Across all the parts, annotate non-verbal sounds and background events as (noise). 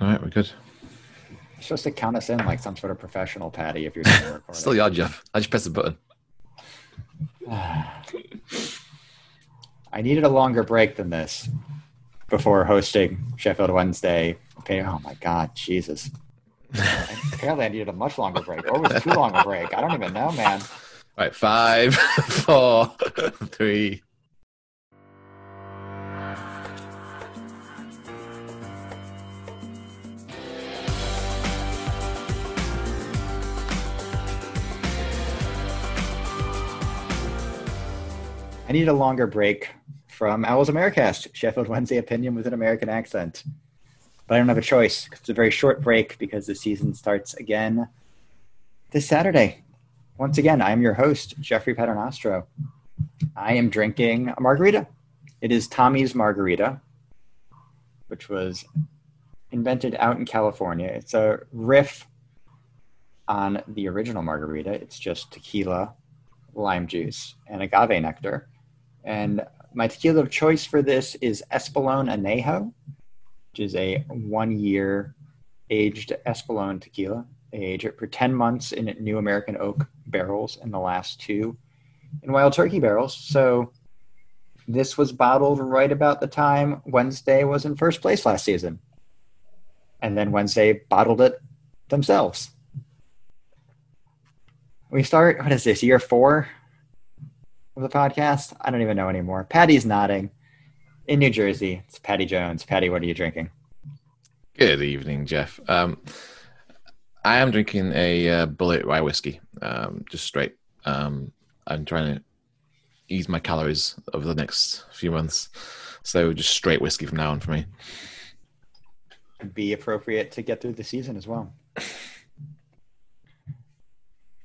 All right, we're good. You're supposed to count us in like some sort of professional, Patty, if you're doing the recording. Still your job. I just press the button. (sighs) I needed a longer break than this before hosting Sheffield Wednesday. Okay, oh my God, Jesus. Apparently, I needed a much longer break, or was it too long a break? I don't even know, man. All right, five, (laughs) four, three. I need a longer break from Owls Americast, Sheffield Wednesday opinion with an American accent. But I don't have a choice. It's a very short break because the season starts again this Saturday. Once again, I am your host, Jeffrey Paternostro. I am drinking a margarita. It is Tommy's Margarita, which was invented out in California. It's a riff on the original margarita. It's just tequila, lime juice, and agave nectar. And my tequila of choice for this is Espolón Anejo, which is a one year aged Espolón tequila. They age it for 10 months in new American oak barrels and the last two in wild turkey barrels. So this was bottled right about the time Wednesday was in first place last season. And then Wednesday bottled it themselves. We start, what is this, year four of the podcast? I don't even know anymore. Patty's nodding. In New Jersey, it's Patty Jones. Patty, what are you drinking? Good evening, Jeff. Um, I am drinking a uh, Bulleit rye whiskey, um, just straight. Um, I'm trying to ease my calories over the next few months, so just straight whiskey from now on for me. Be appropriate to get through the season as well.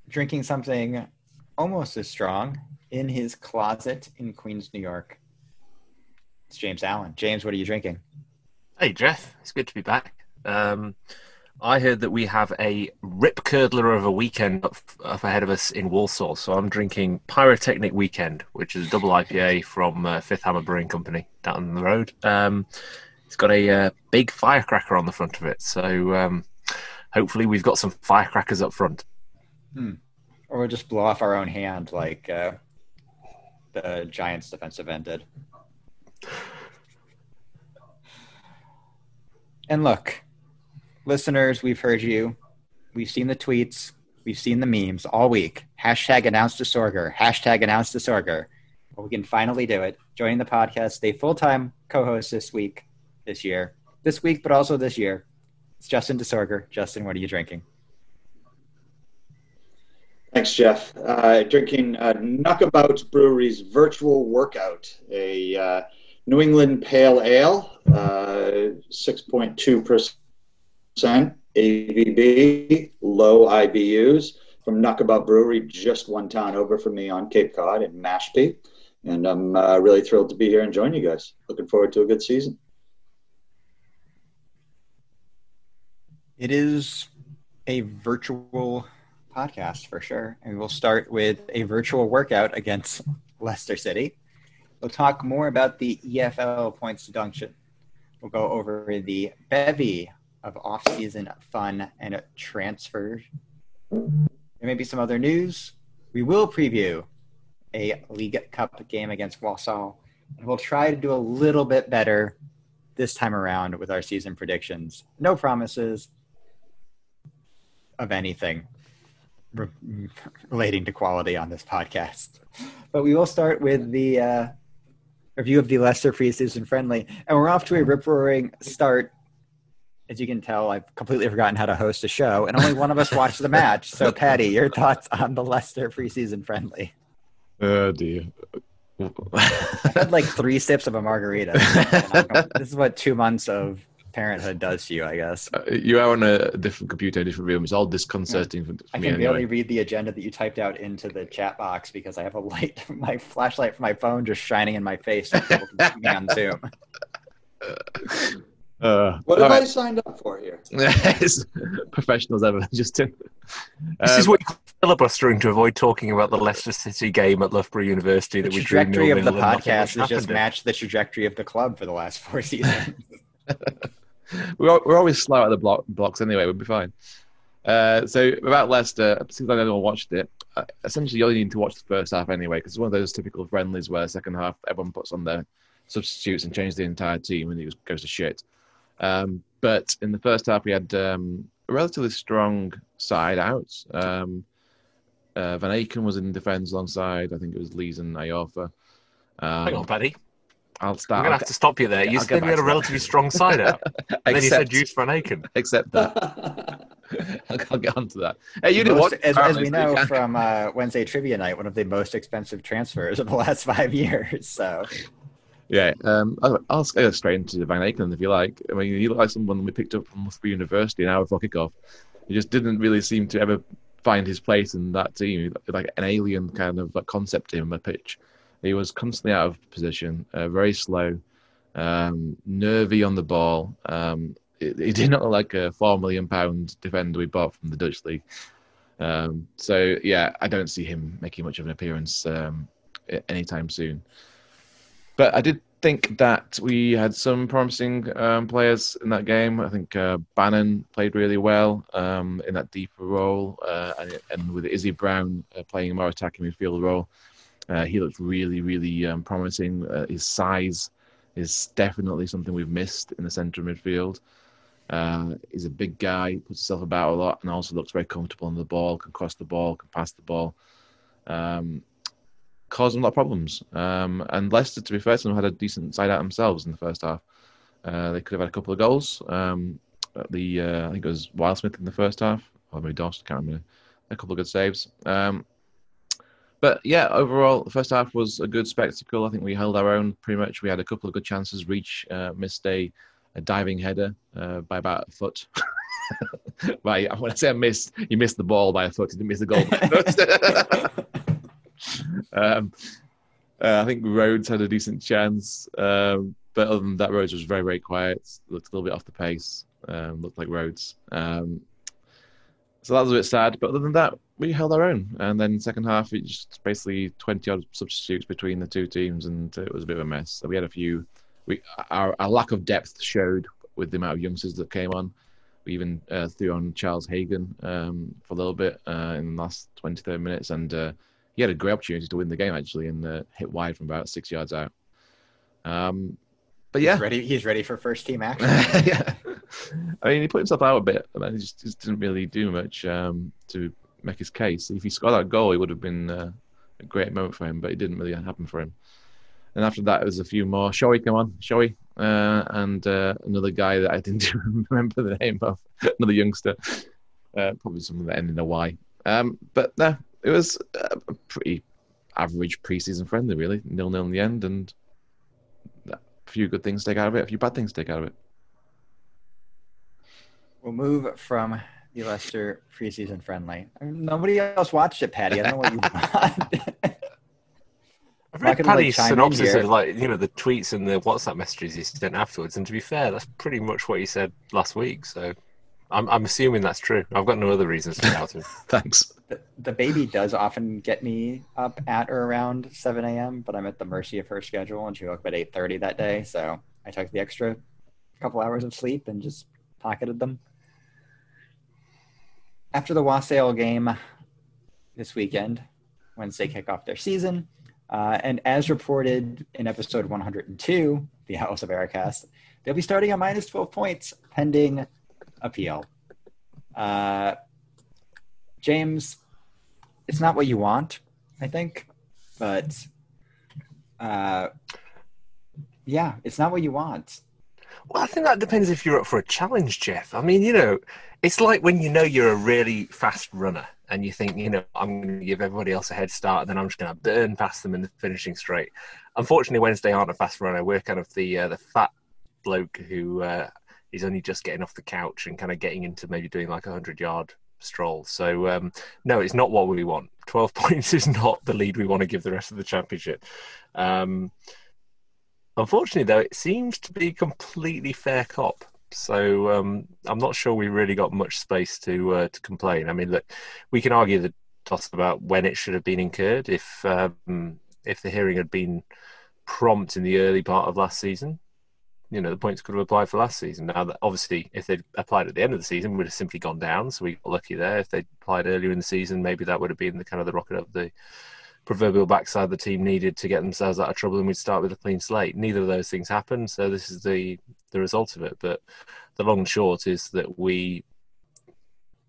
Drinking something almost as strong in his closet in Queens, New York. It's James Allen. James, what are you drinking? Hey, Jeff. It's good to be back. Um, I heard that we have a rip curdler of a weekend up, up, ahead of us in Walsall. So I'm drinking Pyrotechnic Weekend, which is a double IPA from uh, Fifth Hammer Brewing Company down the road. Um, it's got a uh, big firecracker on the front of it. So um, hopefully we've got some firecrackers up front. Hmm. Or we'll just blow off our own hand like uh, the Giants defensive end did. And look, listeners, we've heard you. We've seen the tweets. We've seen the memes all week. Hashtag announce to Sorger. Hashtag announce to Sorger. Well, we can finally do it. Joining the podcast, a full time co host this week, this year, this week, but also this year. It's Justin DeSorger. Justin, what are you drinking? Thanks, Jeff. Uh, drinking uh, Knockabout Brewery's Virtual Workout, a uh, New England Pale Ale, 6.2% uh, ABV, low IBUs from Knockabout Brewery, just one town over from me on Cape Cod in Mashpee. And I'm uh, really thrilled to be here and join you guys. Looking forward to a good season. It is a virtual podcast for sure. And we'll start with a virtual workout against Leicester City. We'll talk more about the EFL points deduction. We'll go over the bevy of off-season fun and transfers. There may be some other news. We will preview a League Cup game against Walsall, and we'll try to do a little bit better this time around with our season predictions. No promises of anything re- relating to quality on this podcast. But we will start with the uh, review of the Leicester preseason friendly, and we're off to a rip roaring start. As you can tell, I've completely forgotten how to host a show, and only one of us watched the match. So, Patty, your thoughts on the Leicester preseason friendly? Oh dear. I've had like three sips of a margarita. (laughs) this is what two months of parenthood does to you, I guess. Uh, you are on a different computer, a different room. It's all disconcerting yeah. for, for I me. can anyway. barely read the agenda that you typed out into the chat box because I have a light, (laughs) my flashlight from my phone just shining in my face. So people me on Zoom. Uh, what have right. I signed up for here? (laughs) Professionals ever, (laughs) Justin. This um, is what you filibustering to avoid talking about the Leicester City game at Loughborough University. The that we trajectory of the podcast has just matched the trajectory of the club for the last four seasons. We're, we're always slow at the block, blocks anyway. We'll be fine. Uh, so about Leicester, since I never watched it, uh, essentially you only need to watch the first half anyway, because it's one of those typical friendlies where second half everyone puts on their substitutes and changes the entire team, and it goes to shit. Um, but in the first half, we had um, a relatively strong side out. Um, uh, Van Aken was in defence alongside, I think it was Lees and Iorfa. Um, Hang on, Paddy. I'll start. I'm going to have to stop you there. You I'll said get we had a to that. relatively strong side out. (laughs) And then you said Except- Joost Van Aken. Except that. I'll, (laughs) (laughs) I'll get onto that. Hey, you didn't Most- watch as, as we know can't- from uh, Wednesday Trivia Night, one of the most expensive transfers of the last five years. So Yeah, um, I'll, I'll go straight into Van Aken if you like. I mean, he looked like someone we picked up from Loughborough University an hour before kickoff. He just didn't really seem to ever find his place in that team. Like an alien kind of like concept to him on the pitch. He was constantly out of position, uh, very slow, um, nervy on the ball. Um, he, did not look like a four million pound defender we bought from the Dutch league. Um, so yeah, I don't see him making much of an appearance um, anytime soon. But I did think that we had some promising um, players in that game. I think uh, Bannan played really well um, in that deeper role, uh, and, and with Izzy Brown uh, playing a more attacking midfield role, uh, he looked really, really um, promising. Uh, his size is definitely something we've missed in the centre midfield. Uh, he's a big guy, puts himself about a lot, and also looks very comfortable on the ball, can cross the ball, can pass the ball. Um, caused a lot of problems. Um, and Leicester, to be fair to them, had a decent side out themselves in the first half. Uh, they could have had a couple of goals. Um, the uh, I think it was Wildsmith in the first half, or maybe Dost, can't remember. A couple of good saves. Um, but yeah, overall, the first half was a good spectacle. I think we held our own pretty much. We had a couple of good chances. Reach uh, missed a, a diving header uh, by about a foot. (laughs) by when I say I missed, he missed the ball by a foot. He didn't miss the goal (laughs) um, uh, I think Rhodes had a decent chance, um, but other than that, Rhodes was very, very quiet. Looked a little bit off the pace. Um, looked like Rhodes. Um, so that was a bit sad, but other than that, we held our own. And then second half, it just basically twenty odd substitutes between the two teams, and it was a bit of a mess. So we had a few. We our, our lack of depth showed with the amount of youngsters that came on. We even uh, threw on Charles Hagan um, for a little bit uh, in the last 23 minutes, and uh, he had a great opportunity to win the game actually, and hit wide from about six yards out. Um, but yeah, he's ready. He's ready for first team (laughs) action. yeah. I mean, he put himself out a bit, and he just, just didn't really do much um, to make his case. If he scored that goal, it would have been uh, a great moment for him, but it didn't really happen for him. And after that, there was a few more. Shoei, come on, Shoei, uh, and uh, another guy that I (laughs) didn't remember the name of, (laughs) another youngster, uh, probably someone that ended in a Y. Um, but no, it was a pretty average preseason friendly, really, nil nil in the end, and a few good things take out of it, a few bad things take out of it. We'll move from the Leicester preseason friendly. I mean, nobody else watched it, Patty. I don't know what you (laughs) want. I've read gonna, like, Paddy's synopsis of like you know the tweets and the WhatsApp messages he sent afterwards, and to be fair, that's pretty much what he said last week. So I'm I'm assuming that's true. I've got no other reasons to doubt him. (laughs) Thanks. the, the baby does often get me up at or around 7 a.m., but I'm at the mercy of her schedule, and she woke up at 8:30 that day. So I took the extra couple hours of sleep and just pocketed them. After the Walsall game this weekend, Wednesday kick off their season, uh, and as reported in episode 102, the Owls Americast, they'll be starting at minus 12 points pending appeal. Uh, James, it's not what you want, I think, but uh, yeah, it's not what you want. Well, I think that depends if you're up for a challenge, Jeff. I mean, you know, it's like when you know you're a really fast runner and you think, you know, I'm going to give everybody else a head start, and then I'm just going to burn past them in the finishing straight. Unfortunately, Wednesday aren't a fast runner. We're kind of the uh, the fat bloke who uh, is only just getting off the couch and kind of getting into maybe doing like a hundred yard stroll. So um, no, it's not what we want. Twelve (laughs) points is not the lead we want to give the rest of the championship. Um, Unfortunately, though, it seems to be completely fair cop. So um, I'm not sure we've really got much space to uh, to complain. I mean, look, we can argue the toss about when it should have been incurred. If um, if the hearing had been prompt in the early part of last season, you know the points could have applied for last season. Now that obviously, if they'd applied at the end of the season, we'd have simply gone down. So we got lucky there. If they'd applied earlier in the season, maybe that would have been the kind of the rocket up the proverbial backside the team needed to get themselves out of trouble, and we'd start with a clean slate. Neither of those things happened, so this is the the result of it. But the long and short is that we,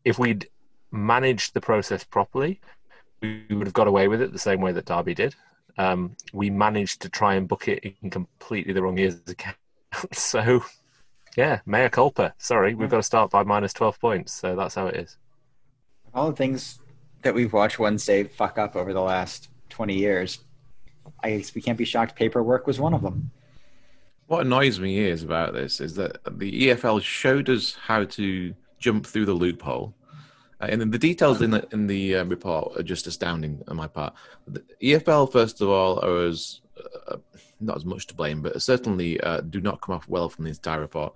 if we'd managed the process properly, we would have got away with it the same way that Derby did. Um, we managed to try and book it in completely the wrong year's account. (laughs) so, yeah, mea culpa. Sorry, we've got to start by minus 12 points. So that's how it is. All the things that we've watched Wednesday fuck up over the last 20 years, I guess we can't be shocked paperwork was one of them. What annoys me is about this is that the EFL showed us how to jump through the loophole. Uh, and the details in the in the uh, report are just astounding on my part. The EFL, first of all, are as uh, not as much to blame, but certainly uh, do not come off well from the entire report.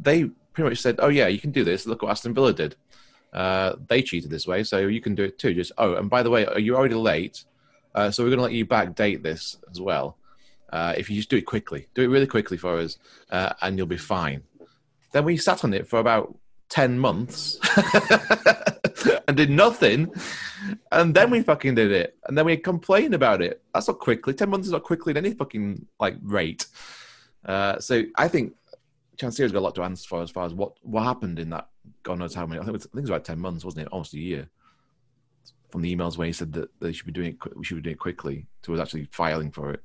They pretty much said, "Oh yeah, you can do this. Look what Aston Villa did. Uh, they cheated this way, so you can do it too." Just oh, and by the way, you're already late, uh, so we're going to let you backdate this as well. Uh, if you just do it quickly, do it really quickly for us, uh, and you'll be fine. Then we sat on it for about 10 months (laughs) and did nothing. And then we fucking did it. And then we complained about it. That's not quickly. 10 months is not quickly at any fucking like rate. Uh, so I think Chansiri's got a lot to answer for as far as what, what happened in that God knows how many. I think, it was, I think it was about 10 months, wasn't it? Almost a year. From the emails where he said that they should be doing it, we should be doing it quickly to us actually filing for it.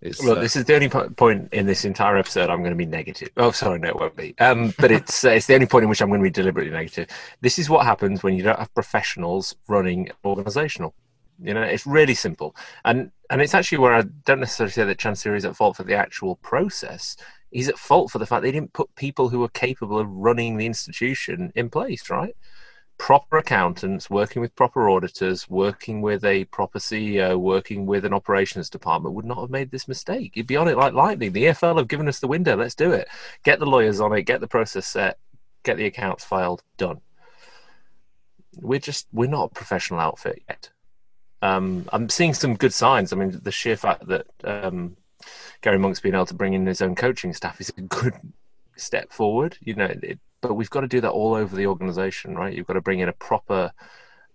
It's, Look, uh, this is the only point in this entire episode I'm going to be negative. Oh, sorry, no, it won't be. Um, but it's uh, it's the only point in which I'm going to be deliberately negative. This is what happens when you don't have professionals running organisational. You know, it's really simple, and and it's actually where I don't necessarily say that Chansiri is at fault for the actual process. He's at fault for the fact they didn't put people who were capable of running the institution in place, right? proper accountants, working with proper auditors, working with a proper CEO, working with an operations department would not have made this mistake. You'd be on it like lightning. The EFL have given us the window. Let's do it. Get the lawyers on it, get the process set, get the accounts filed, done. We're just, we're not a professional outfit yet. Um, I'm seeing some good signs. I mean, the sheer fact that um, Gary Monk's been able to bring in his own coaching staff is a good (laughs) step forward. You know, it, but we've got to do that all over the organization, right? You've got to bring in a proper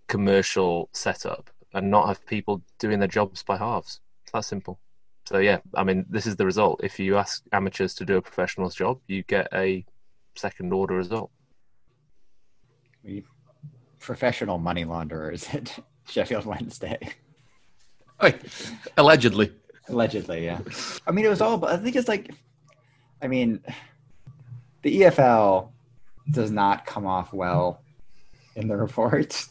commercial setup and not have people doing their jobs by halves. It's that simple. So yeah, I mean, this is the result. If you ask amateurs to do a professional's job, you get a second order result. Professional money launderers (laughs) Sheffield (laughs) Wednesday. allegedly. Allegedly, yeah. I mean, it was all. but I think it's like, I mean, the EFL does not come off well in the (laughs) report.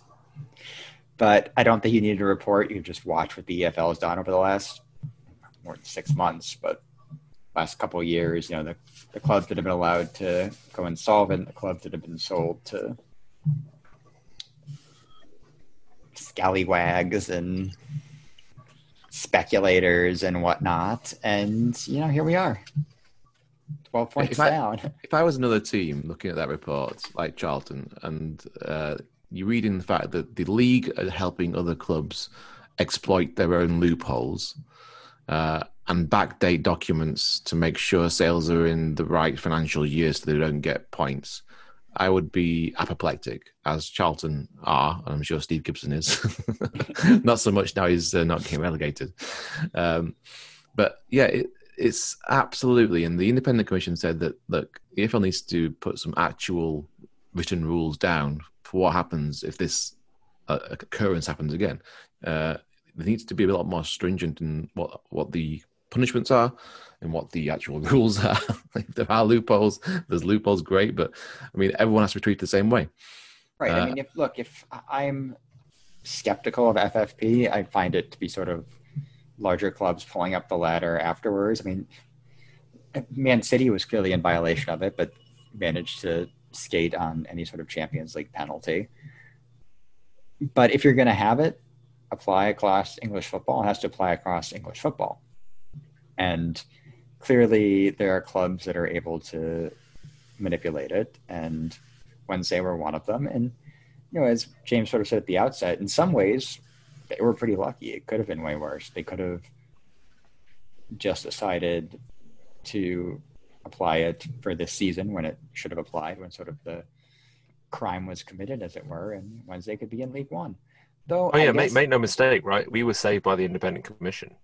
But I don't think you need to report. You just watch what the EFL has done over the last more than six months, but last couple of years. You know, the, the clubs that have been allowed to go insolvent, the clubs that have been sold to scallywags and speculators and whatnot. And, you know, here we are. 12 points if down. I, (laughs) if I was another team looking at that report, like Charlton, and uh, you read in the fact that the league are helping other clubs exploit their own loopholes uh, and backdate documents to make sure sales are in the right financial year so they don't get points. I would be apoplectic, as Charlton are, and I'm sure Steve Gibson is. (laughs) not so much now he's uh, not getting relegated. Um, but yeah, it, it's absolutely, and the independent commission said that look, the EFL needs to put some actual written rules down for what happens if this uh, occurrence happens again. Uh, there needs to be a lot more stringent in what what the punishments are and what the actual (laughs) rules are. if there are loopholes, there's loopholes, great, but I mean, everyone has to be treated the same way. Right. Uh, I mean, if look, if I'm skeptical of FFP, I find it to be sort of larger clubs pulling up the ladder afterwards. I mean, Man City was clearly in violation of it, but managed to skate on any sort of Champions League penalty. But if you're going to have it apply across English football, it has to apply across English football. And clearly, there are clubs that are able to manipulate it, and Wednesday were one of them. And you know, as James sort of said at the outset, in some ways, they were pretty lucky. It could have been way worse. They could have just decided to apply it for this season when it should have applied when sort of the crime was committed, as it were, and Wednesday could be in League One. Though, Oh yeah, guess, make, make no mistake, right? We were saved by the independent commission.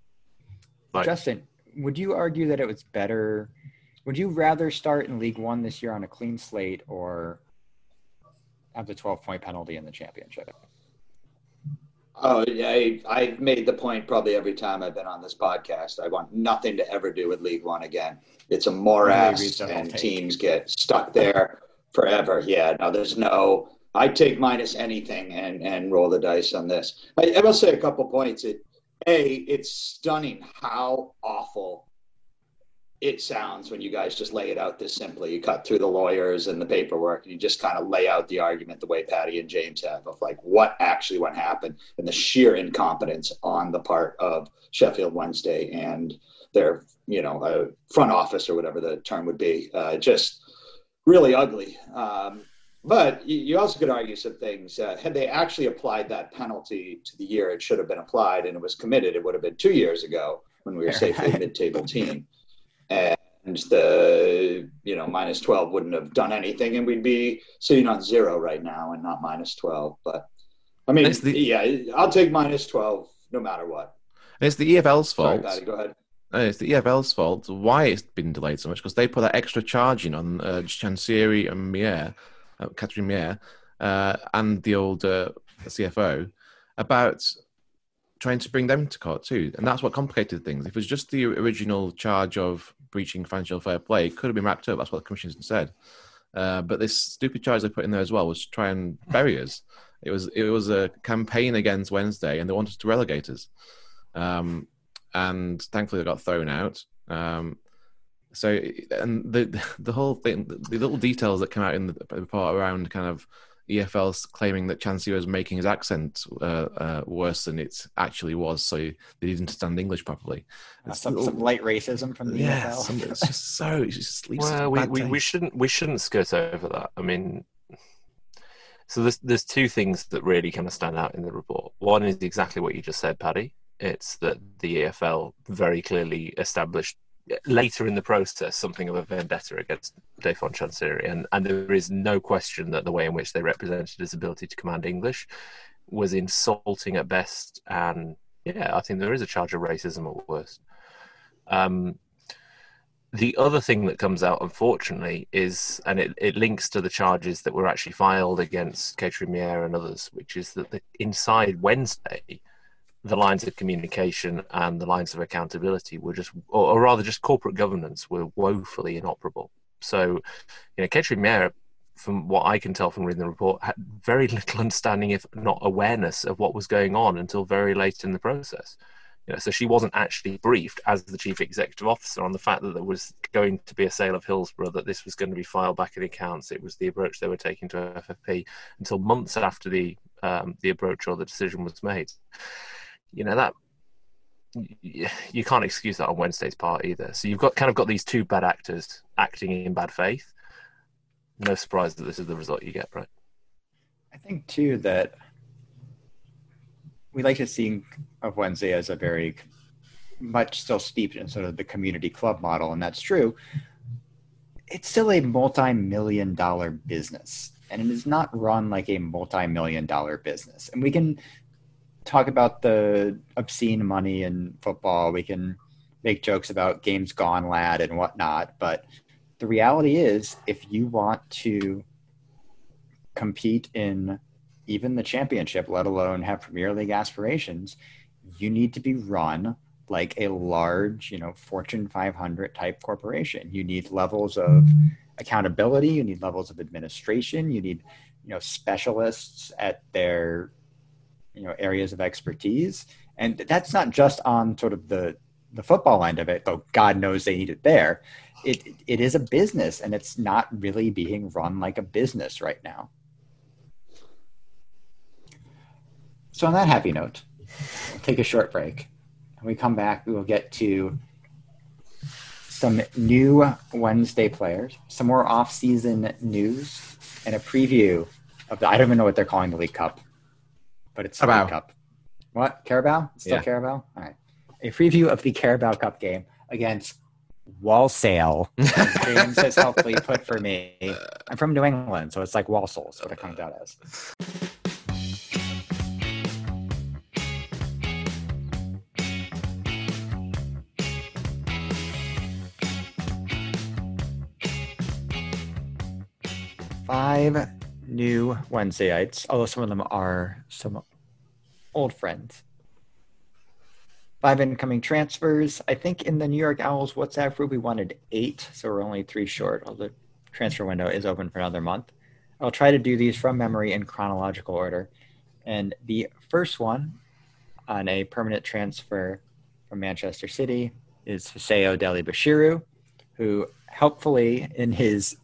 Like, Justin, would you argue that it was better? Would you rather start in League One this year on a clean slate or have the 12 point penalty in the championship? Oh, I, I've made the point probably every time I've been on this podcast. I want nothing to ever do with League One again. It's a morass, and take. teams get stuck there forever. Yeah, no, there's no. I take minus anything and and roll the dice on this. I, I will say a couple points. It, a, it's stunning how awful it sounds when you guys just lay it out this simply. You cut through the lawyers and the paperwork, and you just kind of lay out the argument the way Patty and James have of like what actually what happened and the sheer incompetence on the part of Sheffield Wednesday and their you know uh, front office or whatever the term would be. Uh, just really ugly. Um, but you, also could argue some things. Uh, had they actually applied that penalty to the year it should have been applied and it was committed, it would have been two years ago when we were safely a (laughs) mid-table team, and the you know minus twelve wouldn't have done anything, and we'd be sitting on zero right now and not minus twelve. But I mean, the- yeah, I'll take minus twelve no matter what. It's the EFL's Sorry, fault. Patty, go ahead. Uh, it's the EFL's fault why it's been delayed so much because they put that extra charge in on uh, Chansiri and Meire, uh, Katrien Meire, uh, and the old CFO about trying to bring them to court too. And that's what complicated things. If it was just the original charge of breaching financial fair play, it could have been wrapped up. That's what the commission said. Uh, but this stupid charge they put in there as well was to try and bury us. It was it was a campaign against Wednesday, and they wanted to relegate us. Um, and thankfully, they got thrown out. Um, so, and the (laughs) the whole thing, the little details that come out in the report around kind of EFL's claiming that Chansiri was making his accent uh, uh, worse than it actually was, so they didn't understand English properly. Uh, some, little- some light racism from the yeah, EFL. some- (laughs) it's just so it's just leaves such a Well, we, we, we shouldn't we shouldn't skirt over that. I mean, so there's there's two things that really kind of stand out in the report. One is exactly what you just said, Paddy. It's that the EFL very clearly established later in the process something of a vendetta against Dejphon Chansiri, and and there is no question that the way in which they represented his ability to command English was insulting at best, and yeah, I think there is a charge of racism at worst. Um, the other thing that comes out, unfortunately, is, and it, it links to the charges that were actually filed against Katrien Meire and others, which is that the, inside Wednesday, the lines of communication and the lines of accountability were just, or, or rather, just corporate governance were woefully inoperable. So, you know, Katrien Meire, from what I can tell from reading the report, had very (laughs) little understanding, if not awareness, of what was going on until very late in the process. You know, so she wasn't actually briefed as the chief executive officer on the fact that there was going to be a sale of Hillsborough, that this was going to be filed back in accounts. It was the approach they were taking to FFP until months after the um, the approach or the decision was made. You know that you can't excuse that on Wednesday's part either. So you've got kind of got these two bad actors acting in bad faith. No surprise that this is the result you get, right? I think too that we like to think of Wednesday as a very much still steeped in sort of the community club model, and that's true. It's still a multi-million dollar business, and it is not run like a multi-million dollar business. And we can talk about the obscene money in football. We can make jokes about games gone lad and whatnot, but the reality is, if you want to compete in even the championship, let alone have Premier League aspirations, you need to be run like a large, you know, Fortune 500 type corporation. You need levels of accountability, you need levels of administration, you need, you know, specialists at their, you know, areas of expertise. And that's not just on sort of the the football end of it, though God knows they need it there. It it is a business and it's not really being run like a business right now. So, on that happy note, we'll take a short break. When we come back, we will get to some new Wednesday players, some more off-season news, and a preview of the. I don't even know what they're calling the League Cup, but it's Carabao. Cup. What Carabao? Still Yeah. Carabao. All right. A preview of the Carabao Cup game against Walsall. James has helpfully put for me. I'm from New England, so it's like Walsall, is what it comes out as. Five new Wednesdayites, although some of them are some old friends. Five incoming transfers. I think in the New York Owls WhatsApp group we wanted eight, so we're only three short. Although the transfer window is open for another month. I'll try to do these from memory in chronological order. And the first one on a permanent transfer from Manchester City is Fisayo Dele-Bashiru, who helpfully in his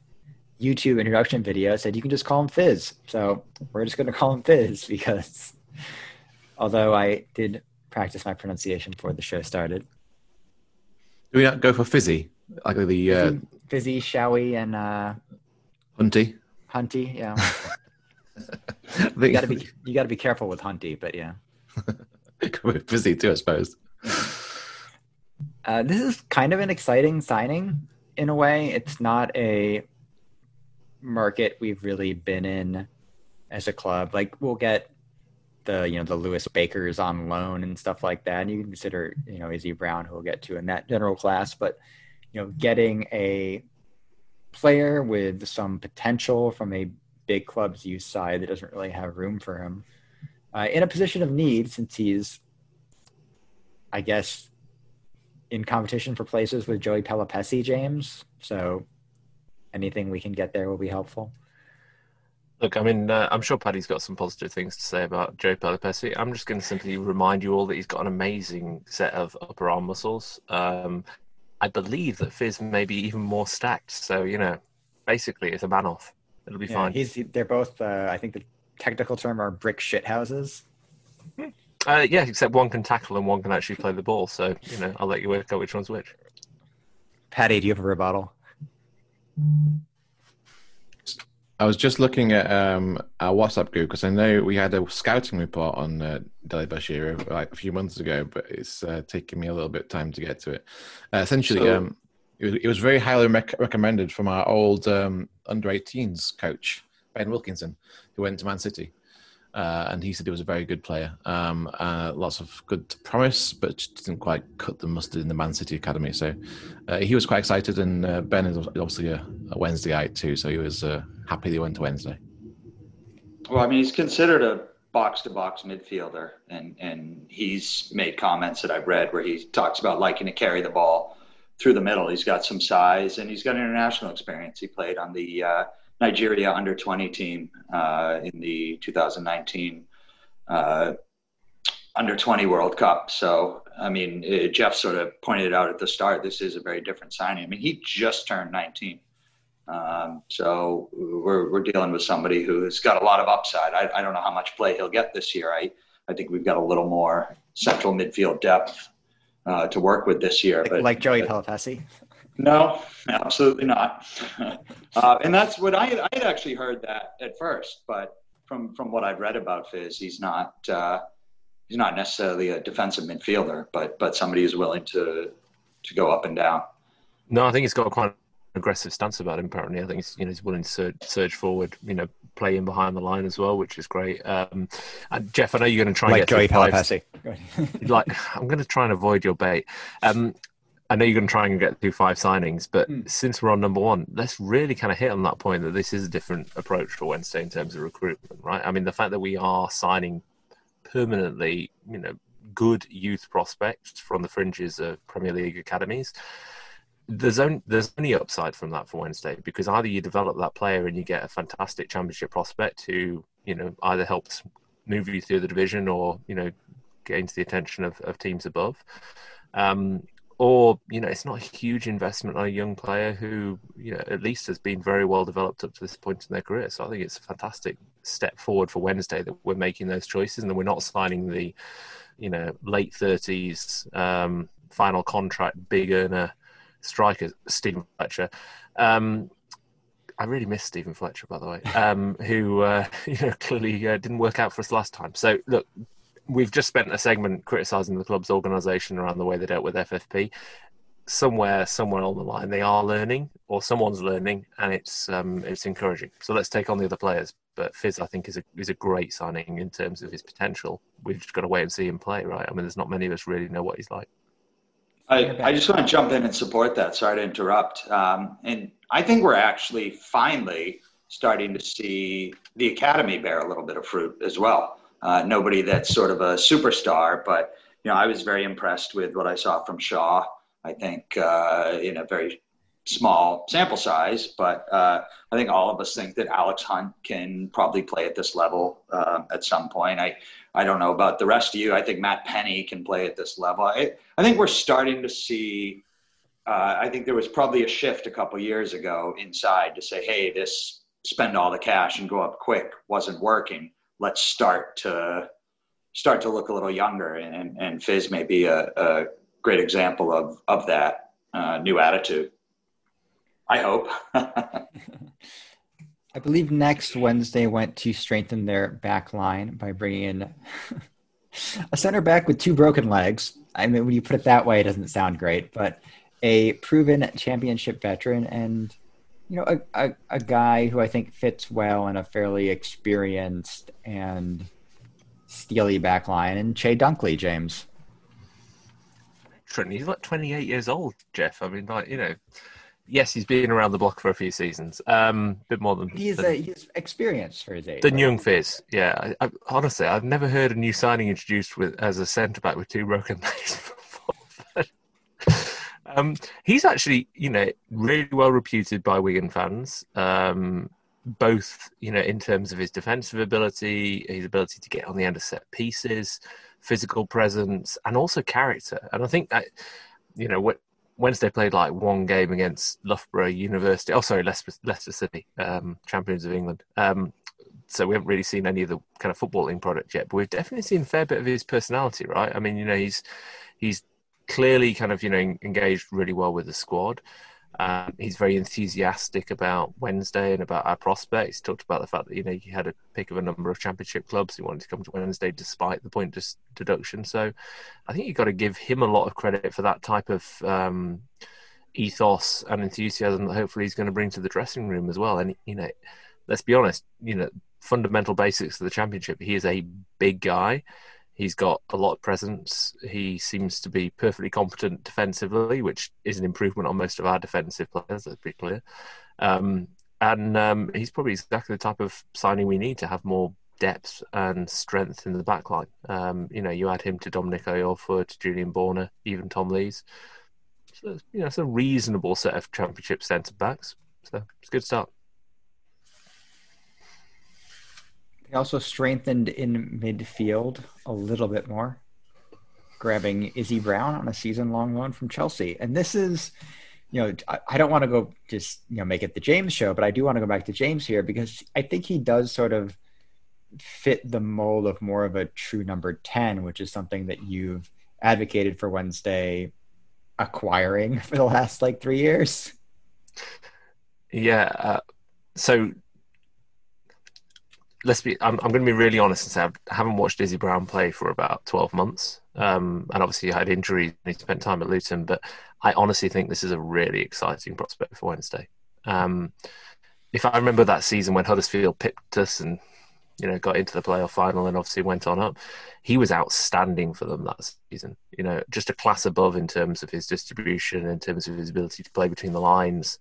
YouTube introduction video said you can just call him Fizz. So we're just going to call him Fizz (laughs) because although I did practice my pronunciation before the show started. Do we not go for fizzy? Like the uh, Fizzy, Showy, and uh, Hunty? Hunty. Yeah, (laughs) you got to be (laughs) you got to be careful with Hunty, but yeah. fizzy too, I suppose. Uh, this is kind of an exciting signing in a way. It's not a market we've really been in as a club. Like we'll get the you know the Lewis Bakers on loan and stuff like that. And you can consider you know Izzy Brown, who we'll get to in that general class. But you know, getting a player with some potential from a big club's youth side that doesn't really have room for him uh, in a position of need, since he's, I guess, in competition for places with Joey Pelupessy, James. So anything we can get there will be helpful. Look, I mean, uh, I'm sure Paddy's got some positive things to say about Joe Pelupessy. I'm just going to simply remind you all that he's got an amazing set of upper arm muscles. Um, I believe that Fizz may be even more stacked. So, you know, basically, it's a man off. It'll be Yeah, fine. he's they're both. Uh, I think the technical term are brick shit houses. Uh, yeah, except one can tackle and one can actually play the ball. So, you know, I'll let you work out which one's which. Paddy, do you have a rebuttal? I was just looking at um, our WhatsApp group because I know we had a scouting report on uh, Dele-Bashir like a few months ago, but it's uh, taken me a little bit of time to get to it. Uh, essentially, So- um, it, was, it was very highly rec- recommended from our old um, under 18s coach, Ben Wilkinson, who went to Man City. Uh, and he said he was a very good player. Um, uh, lots of good promise, but didn't quite cut the mustard in the Man City academy. So uh, he was quite excited, and uh, Ben is obviously a, a Wednesdayite too, so he was uh, happy they went to Wednesday. Well, I mean, he's considered a box to box midfielder, and, and he's made comments that I've read where he talks about liking to carry the ball through the middle. He's got some size and he's got international experience. He played on the uh, Nigeria under 20 team uh, in the 2019 uh, under 20 World Cup. So, I mean, uh, Jeff sort of pointed out at the start, this is a very different signing. I mean, he just turned 19. Um, so we're, we're dealing with somebody who's got a lot of upside. I, I don't know how much play he'll get this year. I, I think we've got a little more central midfield depth uh, to work with this year. Like, but like Joey Pelupessy? No, absolutely not. (laughs) uh, and that's what I I had actually heard that at first, but from from what I've read about Fizz, he's not uh, he's not necessarily a defensive midfielder, but but somebody who's willing to to go up and down. No, I think he's got quite an aggressive stance about him. Apparently, I think he's you know he's willing to surge, surge forward, you know, play in behind the line as well, which is great. Um, and Jeff, I know you're going to try Like and Joey get through five- (laughs) like I'm going to try and avoid your bait. Um, I know you're going to try and get through five signings, but Hmm. since we're on number one, let's really kind of hit on that point that this is a different approach for Wednesday in terms of recruitment, right? I mean, the fact that we are signing permanently, you know, good youth prospects from the fringes of Premier League academies. There's only there's only upside from that for Wednesday because either you develop that player and you get a fantastic championship prospect who you know either helps move you through the division or you know gains the attention of, of teams above. Um, or you know, it's not a huge investment on a young player who you know at least has been very well developed up to this point in their career. So I think it's a fantastic step forward for Wednesday that we're making those choices and that we're not signing the you know late thirties um, final contract big earner striker Steven Fletcher. Um, I really miss Steven Fletcher, by the way, um, who uh, (laughs) you know clearly uh, didn't work out for us last time. So look, we've just spent a segment criticising the club's organisation around the way they dealt with FFP. somewhere, somewhere on the line, they are learning, or someone's learning, and it's um, it's encouraging. So let's take on the other players. But Fizz, I think, is a is a great signing in terms of his potential. We've just got to wait and see him play, right? I mean, there's not many of us really know what he's like. I, I just want to jump in and support that. Sorry to interrupt. Um, and I think we're actually finally starting to see the academy bear a little bit of fruit as well. Uh, nobody that's sort of a superstar, but you know, I was very impressed with what I saw from Shaw. I think uh, in a very small sample size, but uh, I think all of us think that Alex Hunt can probably play at this level uh, at some point. I I don't know about the rest of you. I think Matt Penney can play at this level. I, I think we're starting to see. Uh, I think there was probably a shift a couple years ago inside to say, hey, this spend all the cash and go up quick wasn't working. Let's start to start to look a little younger, and and Fizz may be a, a great example of of that uh, new attitude. I hope. (laughs) I believe next Wednesday went to strengthen their back line by bringing in (laughs) a center back with two broken legs. I mean, when you put it that way, it doesn't sound great, but a proven championship veteran and you know a, a, a guy who I think fits well in a fairly experienced and steely back line and Chey Dunkley, James. He's like 28 years old, Jeff. I mean, like, you know, yes, he's been around the block for a few seasons. Um, a bit more than he's than, a, he's experienced for his age. Than young Fizz, yeah. I, I, honestly, I've never heard a new signing introduced with as a centre back with two broken legs (laughs) before. Um, he's actually, you know, really well reputed by Wigan fans. Um, both, you know, in terms of his defensive ability, his ability to get on the end of set pieces, physical presence, and also character. And I think that, you know, what Wednesday played like one game against Loughborough University. Oh, sorry, Leicester, Leicester City, um, champions of England. Um, so we haven't really seen any of the kind of footballing product yet, but we've definitely seen a fair bit of his personality, right? I mean, you know, he's he's clearly kind of you know engaged really well with the squad. Um, he's very enthusiastic about Wednesday and about our prospects. He talked about the fact that you know he had a pick of a number of championship clubs. He wanted to come to Wednesday despite the point dis- deduction. So I think you've got to give him a lot of credit for that type of um, ethos and enthusiasm that hopefully he's going to bring to the dressing room as well. And you know, let's be honest, you know, fundamental basics of the championship. He is a big guy. He's got a lot of presence. He seems to be perfectly competent defensively, which is an improvement on most of our defensive players. That's pretty clear. Um, and um, he's probably exactly the type of signing we need to have more depth and strength in the back line. Um, you know, you add him to Dominic Iorfa, to Julian Borner, even Tom Lees. So, you know, it's a reasonable set of championship centre backs. So it's a good start. He also strengthened in midfield a little bit more, grabbing Izzy Brown on a season-long loan from Chelsea. And this is, you know, I, I don't want to go just you know make it the James show, but I do want to go back to James here because I think he does sort of fit the mold of more of a true number ten, which is something that you've advocated for Wednesday acquiring (laughs) for the last like three years. Yeah. Uh, so let's be I'm, I'm going to be really honest and say I haven't watched Izzy Brown play for about 12 months. Um, and obviously he had injuries and he spent time at Luton but I honestly think this is a really exciting prospect for Wednesday. Um, if I remember that season when Huddersfield pipped us and you know got into the playoff final and obviously went on up he was outstanding for them that season. You know just a class above in terms of his distribution in terms of his ability to play between the lines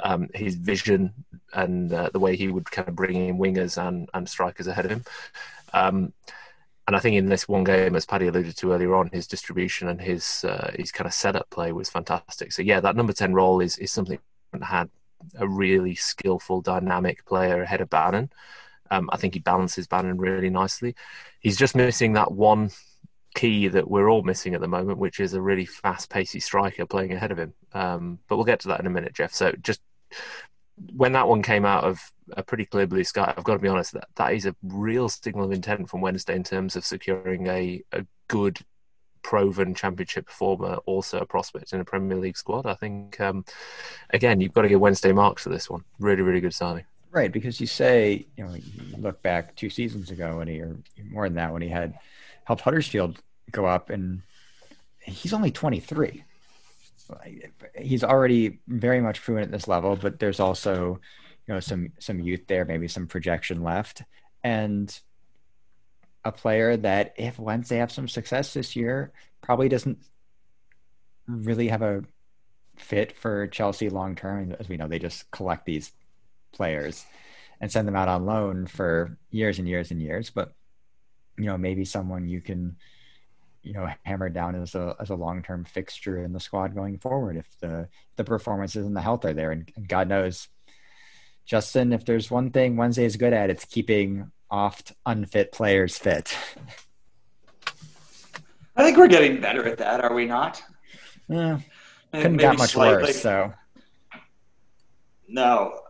um, his vision and uh, the way he would kind of bring in wingers and, and strikers ahead of him. Um, and I think in this one game, as Paddy alluded to earlier on, his distribution and his uh, his kind of setup play was fantastic. So yeah, that number ten role is is something that had a really skillful, dynamic player ahead of Bannan. Um, I think he balances Bannan really nicely. He's just missing that one key that we're all missing at the moment, which is a really fast, pacey striker playing ahead of him. Um, but we'll get to that in a minute, Jeff. So just when that one came out of a pretty clear blue sky, I've got to be honest, that, that is a real signal of intent from Wednesday in terms of securing a, a good, proven championship performer, also a prospect in a Premier League squad. I think, um, again, you've got to give Wednesday marks for this one. Really, really good signing. Right, because you say, you know, you look back two seasons ago when he, or more than that, when he had helped Huddersfield go up, and he's only 23. He's already very much proven at this level, but there's also you know some some youth there, maybe some projection left, and a player that if once they have some success this year, probably doesn't really have a fit for Chelsea long term. As we know, they just collect these players and send them out on loan for years and years and years. But you know, maybe someone you can you know hammered down as a as a long term fixture in the squad going forward if the the performances and the health are there. And, and God knows, Justin, if there's one thing Wednesday is good at, it's keeping oft unfit players fit. I think we're getting better at that, are we not? Yeah, couldn't get much slightly. worse. So no,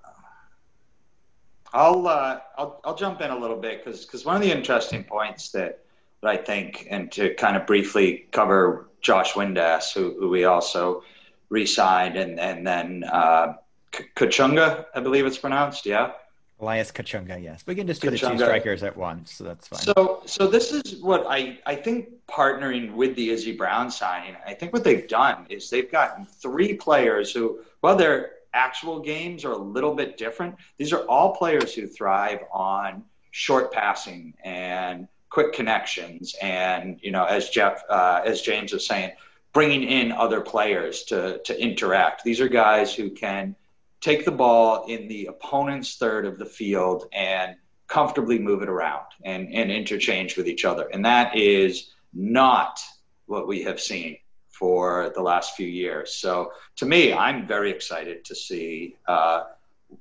I'll uh, I'll I'll jump in a little bit because because one of the interesting points that that I think, and to kind of briefly cover Josh Windass, who, who we also re-signed, and and then uh, Kachunga, I believe it's pronounced, yeah. Elias Kachunga, yes. We can just do Kachunga. the two strikers at once, so that's fine. So, so this is what I I think partnering with the Izzy Brown signing. I think what they've done is they've gotten three players who, well, their actual games are a little bit different. These are all players who thrive on short passing and quick connections, and you know, as Jeff, uh, as James was saying, bringing in other players to to interact. These are guys who can take the ball in the opponent's third of the field and comfortably move it around and, and interchange with each other. And that is not what we have seen for the last few years. So to me, I'm very excited to see uh,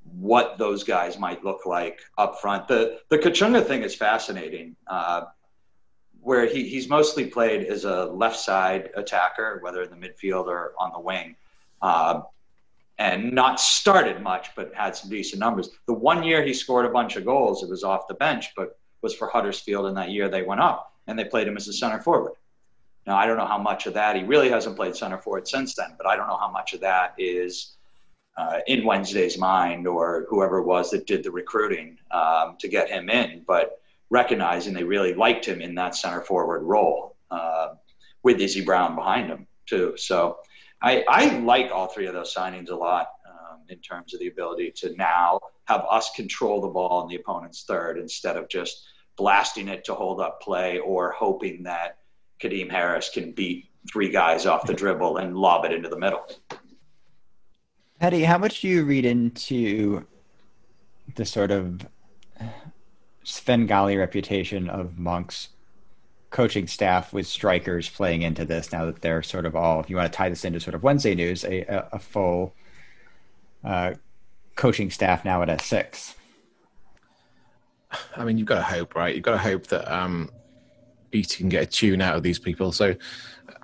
what those guys might look like up front. The the Kachunga thing is fascinating. Uh, where he, he's mostly played as a left side attacker, whether in the midfield or on the wing. Uh, and not started much, but had some decent numbers. The one year he scored a bunch of goals, it was off the bench, but was for Huddersfield, and that year they went up and they played him as a center forward. Now I don't know how much of that he really hasn't played center forward since then, but I don't know how much of that is uh, in Wednesday's mind or whoever it was that did the recruiting um, to get him in. But recognizing they really liked him in that center forward role uh, with Izzy Brown behind him too. So I, I like all three of those signings a lot um, in terms of the ability to now have us control the ball in the opponent's third instead of just blasting it to hold up play or hoping that Kadeem Harris can beat three guys off the dribble and lob it into the middle. Patty, how much do you read into the sort of Svengali reputation of Monk's coaching staff with strikers playing into this now that they're sort of all, if you want to tie this into sort of Wednesday news, a, a full uh, coaching staff now at S6. I mean, you've got to hope, right? You've got to hope that um, Beattie can get a tune out of these people. So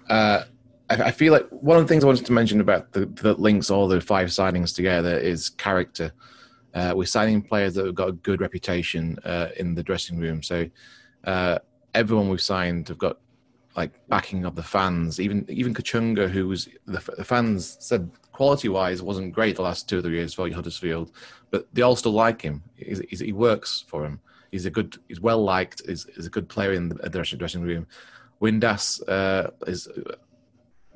uh, I, feel like one of the things I wanted to mention about the, that links all the five signings together is character. Uh, we're signing players that have got a good reputation uh, in the dressing room. So uh, everyone we've signed have got like backing of the fans. Even even Kachunga, who was the, the fans said quality wise wasn't great the last two or three years for Huddersfield, but they all still like him. He's, he's, he works for him. He's a good. He's well liked. He's, he's a good player in the dressing room. Windass uh, is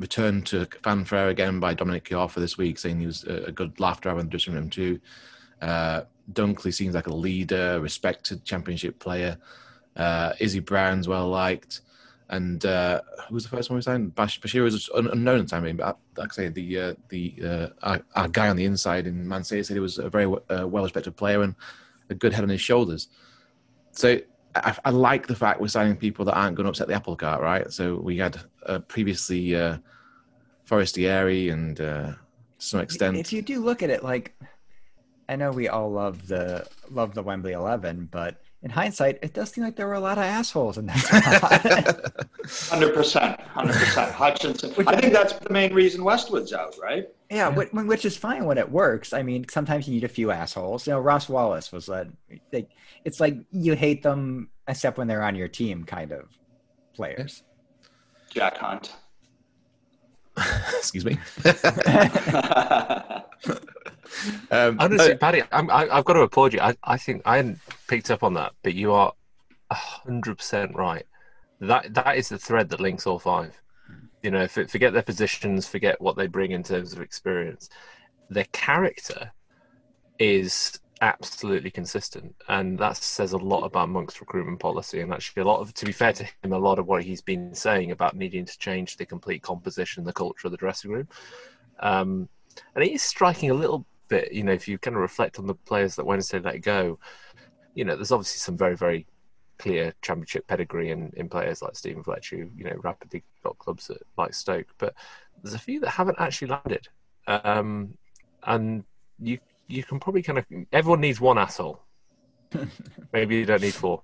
returned to fanfare again by Dominic for this week, saying he was a, a good laughter in the dressing room too. Uh, Dunkley seems like a leader, respected championship player. Uh, Izzy Brown's well liked. And uh, who was the first one we signed? Bash- Bashir was unknown at the time, but like I say, the uh, the uh, our, our, guy on the inside in Man City said he was a very uh, well respected player and a good head on his shoulders. So I, I, like the fact we're signing people that aren't going to upset the apple cart, right? So we had uh, previously uh, Forestieri and uh, to some extent. If you do look at it, like I know we all love the love the Wembley Eleven, but in hindsight, it does seem like there were a lot of assholes in that. (laughs) Hundred percent, hundred percent. Hutchinson. Which, I think that's the main reason Westwood's out, right? Yeah, yeah, which is fine when it works. I mean, sometimes you need a few assholes. You know, Ross Wallace was that. Like, it's like you hate them except when they're on your team, kind of players. Jack Hunt. (laughs) Excuse me. (laughs) (laughs) um, Honestly, Paddy, I'm, I, have got to applaud you. I, I think I hadn't picked up on that, but you are hundred percent right. That that is the thread that links all five. You know, forget their positions, forget what they bring in terms of experience. Their character is absolutely consistent, and that says a lot about Monk's recruitment policy. And actually, a lot of, to be fair to him, a lot of what he's been saying about needing to change the complete composition, the culture of the dressing room. Um, and it is striking a little bit. You know, if you kind of reflect on the players that Wednesday let go, you know, there's obviously some very, very clear championship pedigree in, in players like Steven Fletcher, who, you know, rapidly got clubs at, like Stoke. But there's a few that haven't actually landed. Um, and you you can probably kind of everyone needs one asshole. (laughs) Maybe you don't need four.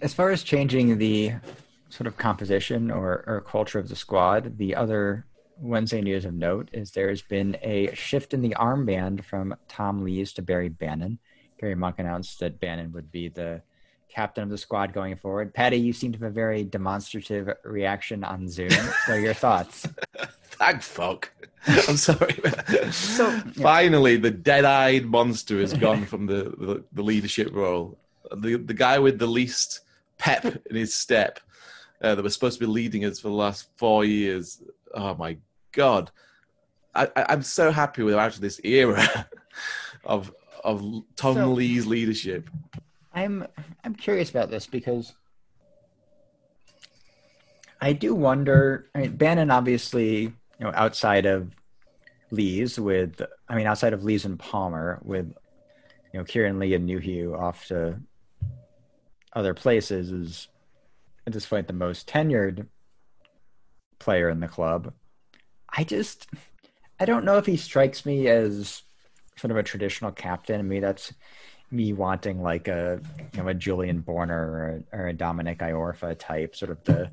As far as changing the sort of composition or, or culture of the squad, the other Wednesday news of note is there's been a shift in the armband from Tom Lees to Barry Bannan. Gary Monk announced that Bannan would be the captain of the squad going forward. Patty, you seem to have a very demonstrative reaction on Zoom. So your (laughs) thoughts? Thank fuck. (laughs) I'm sorry. so yeah. (laughs) finally, the dead-eyed monster has gone from the, the, the, leadership role. The the guy with the least pep in his step uh, that was supposed to be leading us for the last four years. Oh my god! I, am so happy with of this era (laughs) of of Tom so, Lee's leadership. I'm I'm curious about this because I do wonder. I mean, Bannan obviously, you know, outside of Lees with, I mean, outside of Lees and Palmer with, you know, Kieran Lee and Nuhiu off to other places is at this point the most tenured player in the club. I just, I don't know if he strikes me as sort of a traditional captain. I mean, that's me wanting like a you know a Julian Borner or or a Dominic Iorfa type, sort of the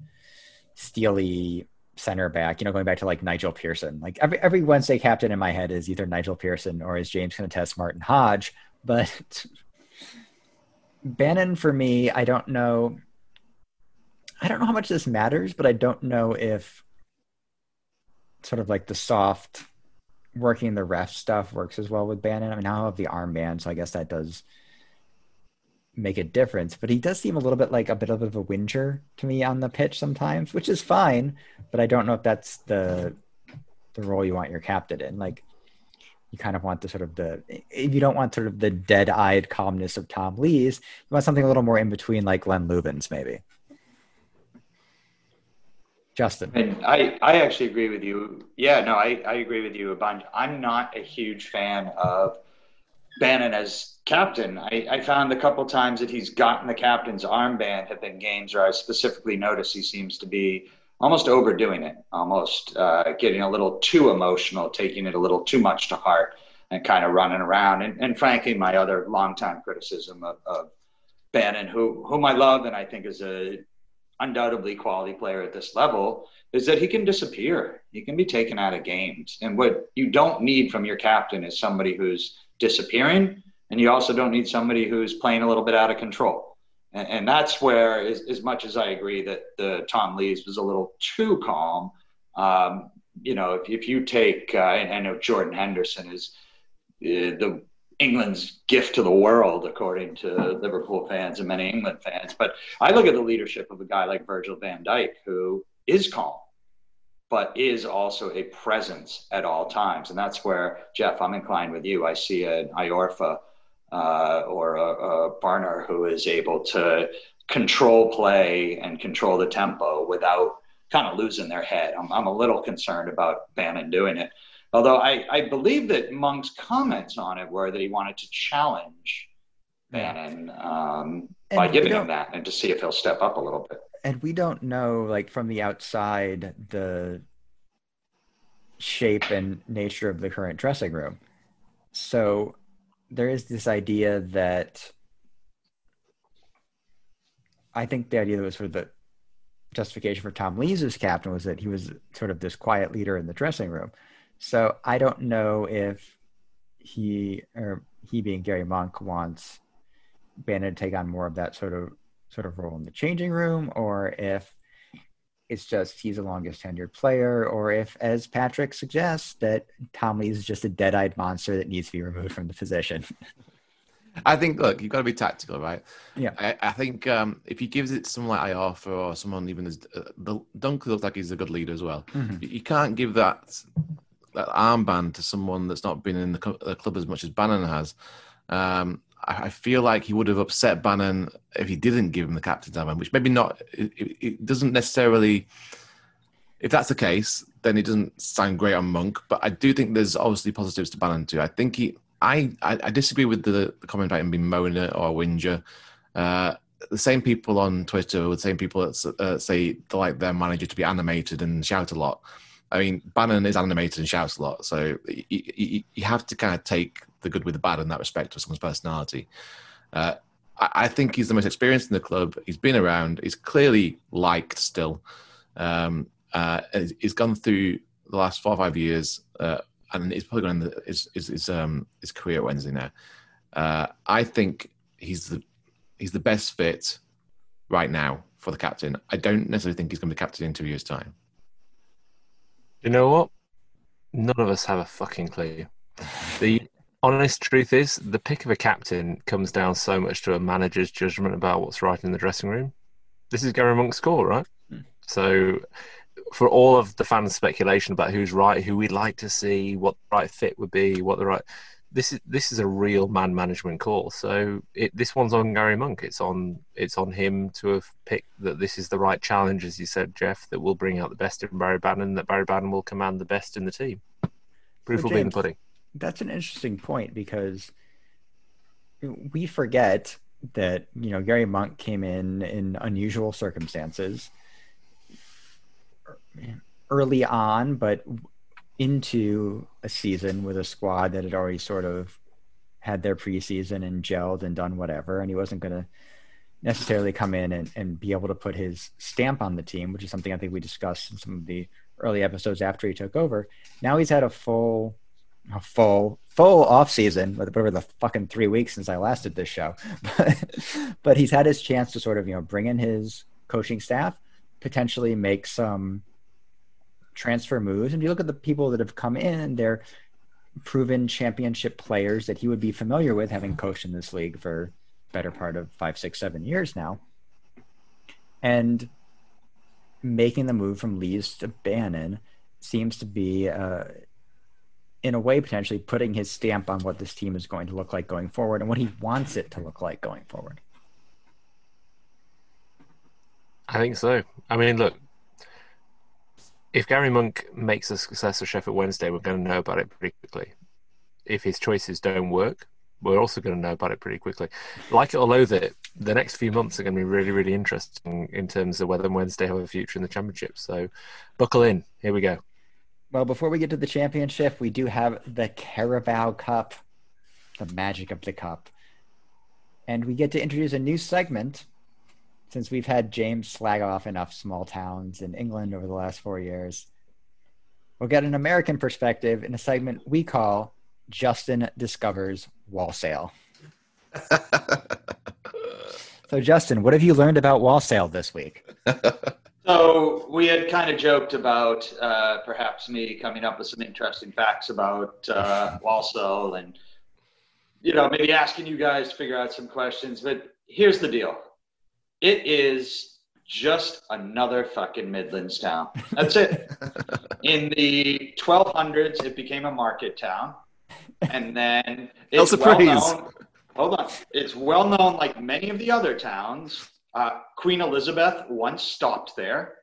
steely center back. You know, going back to like Nigel Pearson. Like every every Wednesday captain in my head is either Nigel Pearson or is James going to test Martin Hodge. But (laughs) Bannan for me, I don't know. I don't know how much this matters, but I don't know if sort of like the soft working the ref stuff works as well with Bannan. I mean, now I have the armband, so I guess that does make a difference. But he does seem a little bit like a bit of a whinger to me on the pitch sometimes, which is fine. But I don't know if that's the the role you want your captain in. Like you kind of want the sort of the if you don't want sort of the dead-eyed calmness of Tom Lees, you want something a little more in between, like Glenn Loovens, maybe. Justin. And I, I actually agree with you. Yeah, no, I, I agree with you a bunch. I'm not a huge fan of Bannan as captain. I, I found a couple times that he's gotten the captain's armband have been games where I specifically noticed he seems to be almost overdoing it, almost uh, getting a little too emotional, taking it a little too much to heart, and kind of running around. And, and frankly, my other longtime criticism of, of Bannan, who whom I love and I think is a undoubtedly quality player at this level is that he can disappear. He can be taken out of games. And what you don't need from your captain is somebody who's disappearing. And you also don't need somebody who's playing a little bit out of control. And, and that's where, as, as, much as I agree that the Tom Lees was a little too calm, um, you know, if, if you take, uh, and I know Jordan Henderson is uh, the England's gift to the world, according to Liverpool fans and many England fans. But I look at the leadership of a guy like Virgil van Dijk, who is calm, but is also a presence at all times. And that's where, Jeff, I'm inclined with you. I see an Iorfa uh, or a, a Borner who is able to control play and control the tempo without kind of losing their head. I'm, I'm a little concerned about Bannan doing it. Although I, I believe that Monk's comments on it were that he wanted to challenge Bannan um, by giving him that and to see if he'll step up a little bit. And we don't know, like from the outside, the shape and nature of the current dressing room. So there is this idea that I think the idea that was sort of the justification for Tom Lees captain was that he was sort of this quiet leader in the dressing room. So I don't know if he or he being Gary Monk wants Bannan to take on more of that sort of sort of role in the changing room, or if it's just he's the longest tenured player, or if, as Patrick suggests, that Tom Lee is just a dead-eyed monster that needs to be removed from the position. (laughs) I think look, you've got to be tactical, right? Yeah. I, I think um, if he gives it to someone like Iorfa or someone even as uh, the Dunkley looks like he's a good leader as well. Mhm. You, you can't give that that armband to someone that's not been in the club as much as Bannan has. Um, I, feel like he would have upset Bannan if he didn't give him the captain's armband, which maybe not. It, it, doesn't necessarily. If that's the case, then it doesn't sound great on Monk. But I do think there's obviously positives to Bannan too. I think he. I, I, I disagree with the, the comment about him being moaner or a whinger. Uh, the same people on Twitter, the same people that uh, say they like their manager to be animated and shout a lot. I mean, Bannan is animated and shouts a lot, so you, you, you have to kind of take the good with the bad in that respect of someone's personality. Uh, I, I think he's the most experienced in the club. He's been around. He's clearly liked still. Um, uh, he's- gone through the last four or five years, uh, and he's probably going to his his, his, um, his career at Wednesday now. Uh, I think he's the he's the best fit right now for the captain. I don't necessarily think he's going to be captain in two years' time. You know what? None of us have a fucking clue. The honest truth is, the pick of a captain comes down so much to a manager's judgment about what's right in the dressing room. This is Gary Monk's call, right? Hmm. So, for all of the fans' speculation about who's right, who we'd like to see, what the right fit would be, what the right this is this is a real man management call. So it, this one's on Gary Monk. It's on it's on him to have picked that this is the right challenge, as you said, Jeff, that will bring out the best in Barry Bannan, that Barry Bannan will command the best in the team. Proof So, will be in the James, pudding. That's an interesting point because we forget that you know Gary Monk came in in unusual circumstances early on, but into a season with a squad that had already sort of had their preseason and gelled and done whatever, and he wasn't going to necessarily come in and, and be able to put his stamp on the team, which is something I think we discussed in some of the early episodes after he took over. Now he's had a full a full full off season, whatever the fucking three weeks since I last did this show. (laughs) But, but he's had his chance to sort of you know bring in his coaching staff, potentially make some transfer moves. And you look at the people that have come in, they're proven championship players that he would be familiar with, having coached in this league for better part of five, six, seven years now. And making the move from Lees to Bannan seems to be uh, in a way potentially putting his stamp on what this team is going to look like going forward and what he wants it to look like going forward. I think so. I mean, look, if Gary Monk makes a success of Sheffield Wednesday, we're going to know about it pretty quickly. If his choices don't work, we're also going to know about it pretty quickly. Like it or loathe it, the next few months are going to be really, really interesting in terms of whether Wednesday have a future in the championship. So, buckle in. Here we go. Well, before we get to the championship, we do have the Carabao Cup, the magic of the cup. And we get to introduce a new segment since we've had James slag off enough small towns in England over the last four years. We'll get an American perspective in a segment we call Justin Discovers Walsall. (laughs) So, Justin, what have you learned about Walsall this week? (laughs) So we had kind of joked about uh, perhaps me coming up with some interesting facts about uh, Walsall and, you know, maybe asking you guys to figure out some questions. But here's the deal it is just another fucking Midlands town. That's it. (laughs) In the 1200s, it became a market town. And then it's well known. Hold on. It's well known, like many of the other towns. Uh, Queen Elizabeth once stopped there,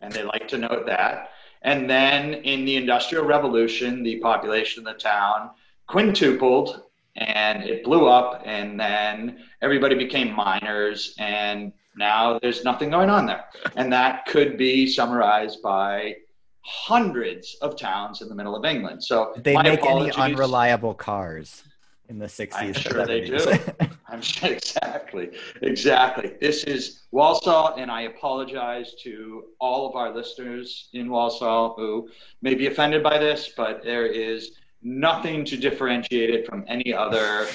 and they like to note that. And then in the Industrial Revolution, the population of the town quintupled and it blew up, and then everybody became miners, and now there's nothing going on there. And that could be summarized by hundreds of towns in the middle of England. So they make any unreliable cars in the 60s? I'm sure they 70s? (laughs) I'm sure exactly, exactly. This is Walsall, and I apologize to all of our listeners in Walsall who may be offended by this, but there is nothing to differentiate it from any other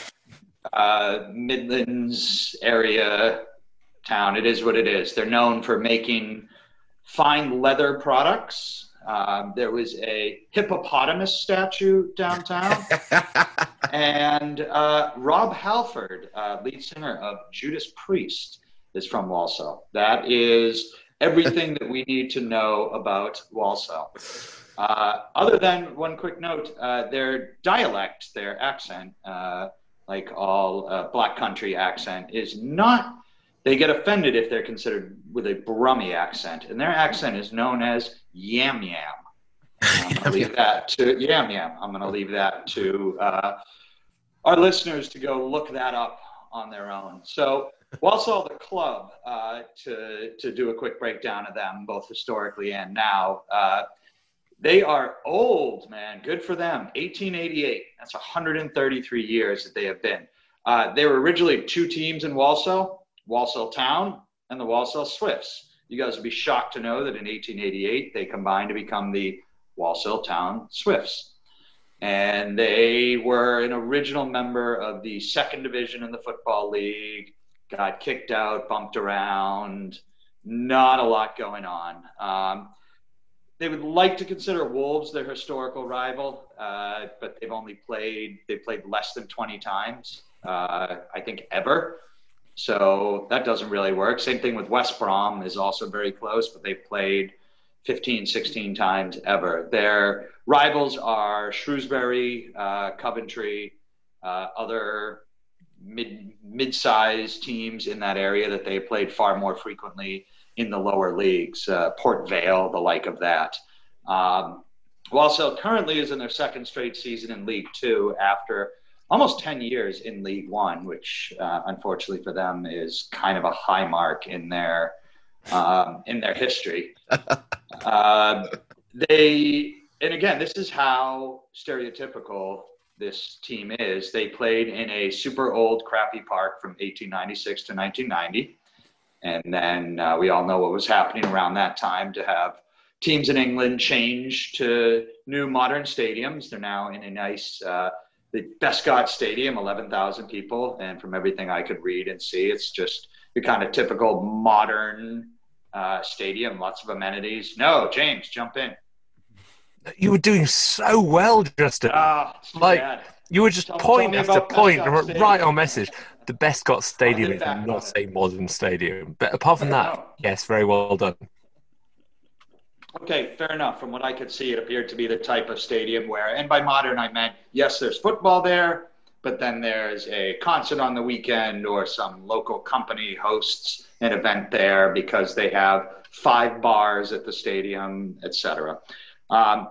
uh, Midlands area town. It is what it is. They're known for making fine leather products. Um, there was a hippopotamus statue downtown. (laughs) and uh, Rob Halford, uh, lead singer of Judas Priest, is from Walsall. That is everything that we need to know about Walsall. Uh, other than one quick note, uh, their dialect, their accent, uh, like all uh, black country accent, is not. They get offended if they're considered with a Brummy accent, and their accent is known as yam yam. I'm going to leave that to yam yam. I'm going to leave that to uh, our listeners to go look that up on their own. So Walsall, the club, uh, to to do a quick breakdown of them, both historically and now. Uh, they are old, man. Good for them. 1888. That's 133 years that they have been. Uh, they were originally two teams in Walsall, Walsall Town and the Walsall Swifts. You guys would be shocked to know that in 1888 they combined to become the Walsall Town Swifts. And they were an original member of the second division in the Football League, got kicked out, bumped around, not a lot going on. Um, they would like to consider Wolves their historical rival, uh, but they've only played they played less than 20 times, uh, I think ever. So that doesn't really work. Same thing with West Brom is also very close, but they've played 15, 16 times ever. Their rivals are Shrewsbury, uh, Coventry, uh, other mid mid-sized teams in that area that they played far more frequently in the lower leagues, uh, Port Vale, the like of that. Um, Walsall currently is in their second straight season in League Two after almost 10 years in League One, which uh, unfortunately for them is kind of a high mark in their um, in their history. uh, (laughs) they and again, this is how stereotypical this team is. They played in a super old, crappy park from 1896 to 1990. And then uh, we all know what was happening around that time to have teams in England change to new modern stadiums. They're now in a nice, uh, the Best Bescot Stadium, 11,000 people. And from everything I could read and see, it's just the kind of typical modern uh, stadium, lots of amenities. No, James, jump in. You were doing so well, Justin. Ah, like bad. you were just Tell- point tell after point, Prescott right on message. The Best Bescot Stadium is not a modern stadium, but apart from that, yes, very well done. Okay, fair enough. From what I could see, it appeared to be the type of stadium where, and by modern, I meant yes, there's football there, but then there's a concert on the weekend or some local company hosts an event there because they have five bars at the stadium, etc. Um,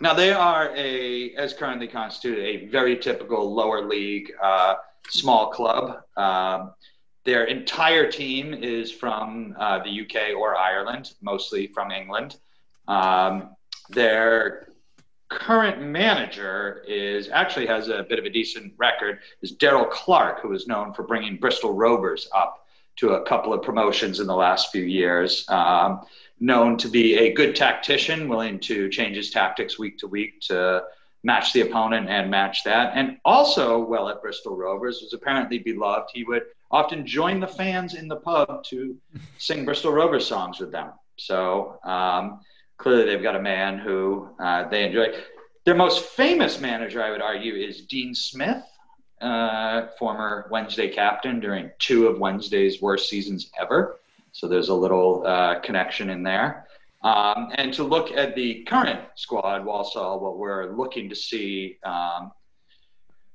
now they are a, as currently constituted, a very typical lower league uh, small club. Um, their entire team is from uh, the UK or Ireland, mostly from England. Um, their current manager is actually has a bit of a decent record. Is Darrell Clarke, who is known for bringing Bristol Rovers up to a couple of promotions in the last few years. Um, known to be a good tactician, willing to change his tactics week to week to match the opponent and match that. And also, well, at Bristol Rovers, was apparently beloved. He would often join the fans in the pub to sing Bristol Rovers songs with them. So um, clearly, they've got a man who uh, they enjoy. Their most famous manager, I would argue, is Dean Smith, uh, former Wednesday captain during two of Wednesday's worst seasons ever. So there's a little uh, connection in there. Um, and to look at the current squad, Walsall, what we're looking to see, um,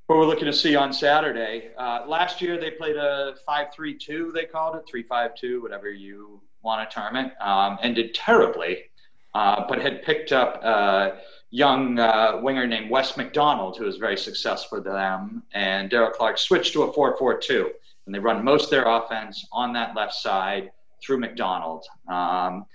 what we're looking to see on Saturday. Uh, last year they played a 5-3-2, they called it, 3-5-2, whatever you want to term it, um, and did terribly, uh, but had picked up a young uh, winger named Wes McDonald, who was very successful for them, and Darrell Clarke switched to a 4-4-2, and they run most of their offense on that left side through McDonald. Um,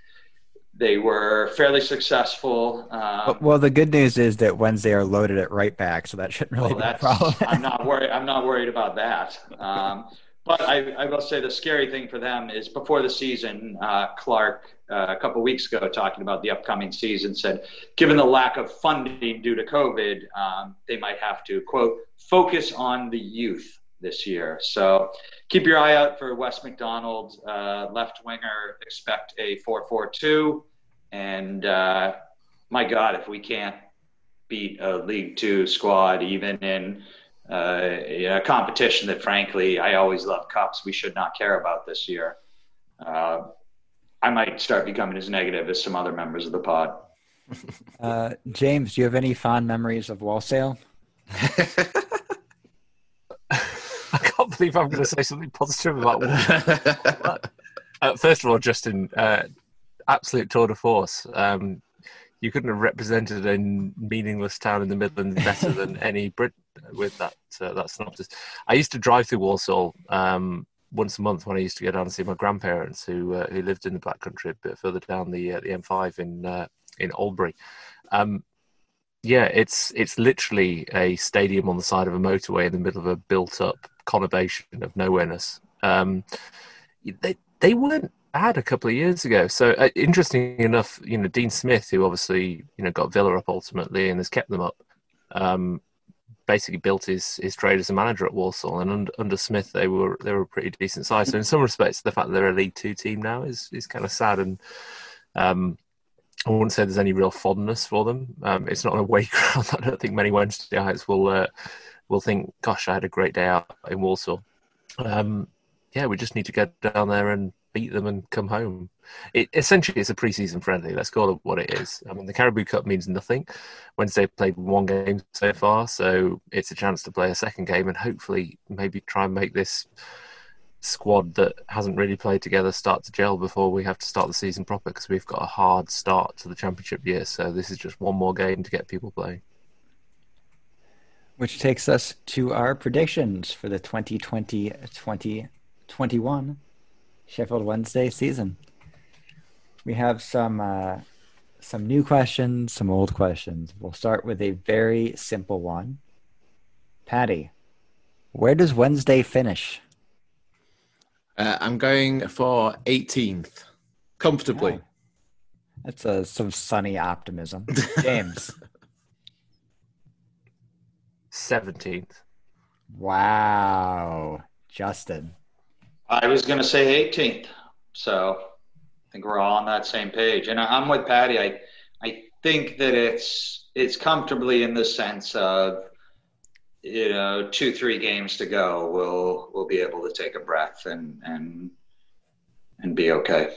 they were fairly successful. Um, Well, the good news is that Wednesday are loaded at right back, so that shouldn't really well, be a problem. (laughs) I'm not worried. I'm not worried about that. Um, but I, I will say the scary thing for them is before the season, uh, Clarke uh, a couple weeks ago talking about the upcoming season said, given the lack of funding due to COVID, um, they might have to quote focus on the youth this year. So keep your eye out for Wes McDonald, uh, left winger. Expect a 4-4-2, and uh, my God, if we can't beat a League Two squad, even in uh, a competition that, frankly, I always love cups, we should not care about this year. Uh, I might start becoming as negative as some other members of the pod. (laughs) Uh, James, do you have any fond memories of Walsall? (laughs) I can't believe I'm going to say something positive about Walsall. (laughs) uh, first of all, Justin, uh, absolute tour de force. Um, you couldn't have represented a meaningless town in the Midlands better than any Brit with that uh, that synopsis. I used to drive through Walsall um, once a month when I used to go down and see my grandparents who uh, who lived in the Black Country a bit further down the uh, the M5 in uh, in Oldbury. Um, yeah, it's it's literally a stadium on the side of a motorway in the middle of a built-up conurbation of nowhereness. Um, they they weren't bad a couple of years ago. So uh, interesting enough, you know, Dean Smith, who obviously you know got Villa up ultimately and has kept them up, um, basically built his his trade as a manager at Walsall. And under, under Smith, they were they were a pretty decent size. So in some respects, the fact that they're a League Two team now is is kind of sad and. Um, I wouldn't say there's any real fondness for them. Um, it's not an away ground. (laughs) I don't think many Wednesdayites will uh, will think, "Gosh, I had a great day out in Walsall." Um, yeah, we just need to get down there and beat them and come home. It essentially it's a preseason friendly. Let's call it what it is. I mean, the Carabao Cup means nothing. Wednesday played one game so far, so it's a chance to play a second game and hopefully maybe try and make this squad that hasn't really played together start to gel before we have to start the season proper because we've got a hard start to the championship year. So this is just one more game to get people playing. Which takes us to our predictions for the 2020 2021 Sheffield Wednesday season. We have some uh, some new questions, some old questions. We'll start with a very simple one. Patty, where does Wednesday finish? Uh, I'm going for 18th, comfortably. Oh, that's a, some sunny optimism. (laughs) James. 17th. Wow. Justin. I was going to say 18th. So I think we're all on that same page. And I'm with Patty. I, I think that it's, it's comfortably in the sense of you know, two, three games to go, we'll we'll be able to take a breath and and and be okay.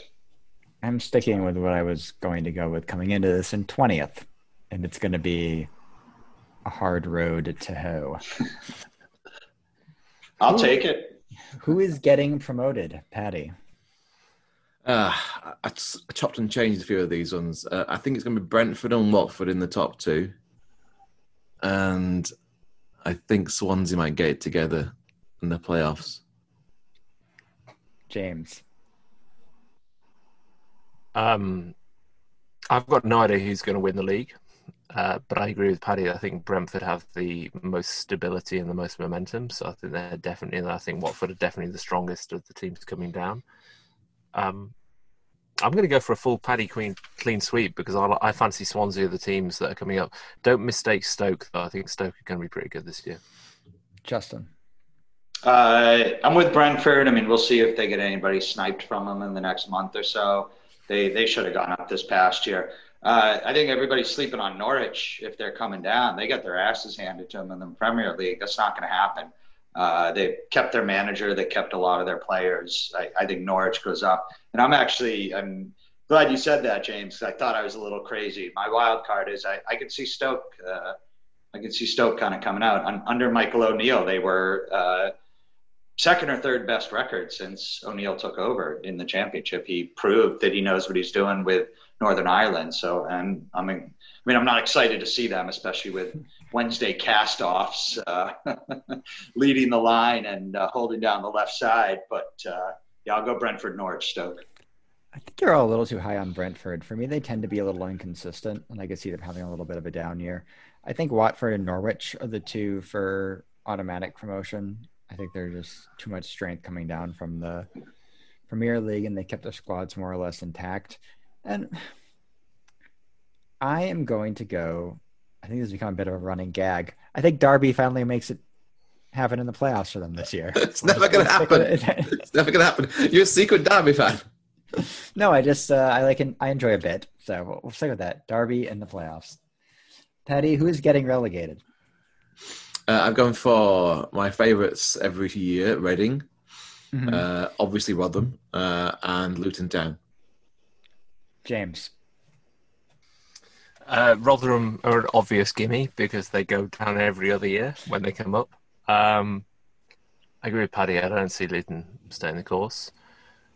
I'm sticking with what I was going to go with coming into this in twentieth, and it's going to be a hard road to hoe. (laughs) I'll who, take it. Who is getting promoted, Patty? Uh, I, I chopped and changed a few of these ones. Uh, I think it's going to be Brentford and Watford in the top two, and I think Swansea might get it together in the playoffs. James. Um, I've got no idea who's going to win the league, uh, but I agree with Paddy. I think Brentford have the most stability and the most momentum, so I think they're definitely. I think Watford are definitely the strongest of the teams coming down. Um, I'm going to go for a full Paddy Queen clean sweep because I, I fancy Swansea are the teams that are coming up. Don't mistake Stoke though. I think Stoke are going to be pretty good this year. Justin. Uh, I'm with Brentford. I mean, we'll see if they get anybody sniped from them in the next month or so. They they should have gone up this past year. Uh, I think everybody's sleeping on Norwich if they're coming down. They got their asses handed to them in the Premier League. That's not going to happen. Uh, they kept their manager. They kept a lot of their players. I, I, think Norwich goes up, and I'm actually I'm glad you said that, James. I thought I was a little crazy. My wild card is I, I could see Stoke. Uh, I could see Stoke kind of coming out Un, under Michael O'Neill. They were uh, second or third best record since O'Neill took over in the championship. He proved that he knows what he's doing with Northern Ireland. So, and I mean, I mean, I'm not excited to see them, especially with Wednesday castoffs uh, (laughs) leading the line and uh, holding down the left side. But uh, yeah, I'll go Brentford, Norwich, Stoke. I think you're all a little too high on Brentford. For me, they tend to be a little inconsistent, and I can see them having a little bit of a down year. I think Watford and Norwich are the two for automatic promotion. I think they're just too much strength coming down from the Premier League, and they kept their squads more or less intact. And I am going to go I think this has become a bit of a running gag. I think Derby finally makes it happen in the playoffs for them this year. (laughs) it's never going to happen. (laughs) it's never going to happen. You're a secret Derby fan. (laughs) no, I just uh, I like and I enjoy a bit, so we'll, we'll stick with that. Derby in the playoffs. Patty, who is getting relegated? Uh, I've gone for my favourites every year: Reading, Mhm. uh, obviously Rotherham, uh, and Luton Town. James. Uh, Rotherham are an obvious gimme because they go down every other year when they come up. Um, I agree with Paddy. I don't see Luton staying the course.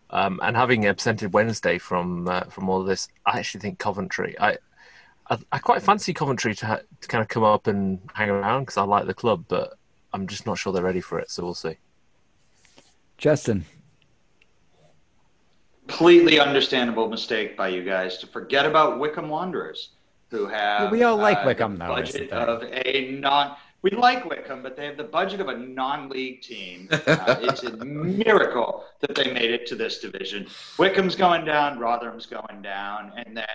Um, and having absented Wednesday from uh, from all of this, I actually think Coventry. I I, I quite fancy Coventry to, ha- to kind of come up and hang around because I like the club, but I'm just not sure they're ready for it. So we'll see. Justin. Completely understandable mistake by you guys to forget about Wycombe Wanderers, who have we all like uh, Wycombe, the though, is the Budget of a non. We like Wycombe, but they have the budget of a non-league team. (laughs) Uh, it's a miracle that they made it to this division. Wycombe's going down, Rotherham's going down, and then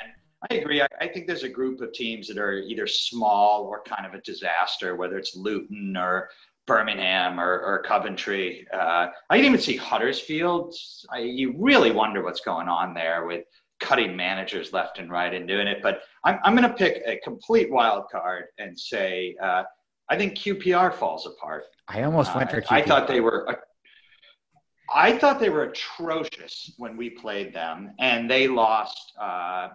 I agree. I, I think there's a group of teams that are either small or kind of a disaster, whether it's Luton or Birmingham or, or Coventry. Uh, I can even see Huddersfield. I, you really wonder what's going on there with cutting managers left and right and doing it. But I'm, I'm going to pick a complete wild card and say uh, I think QPR falls apart. I almost went for Uh, I thought they were. I thought they were atrocious when we played them, and they lost uh,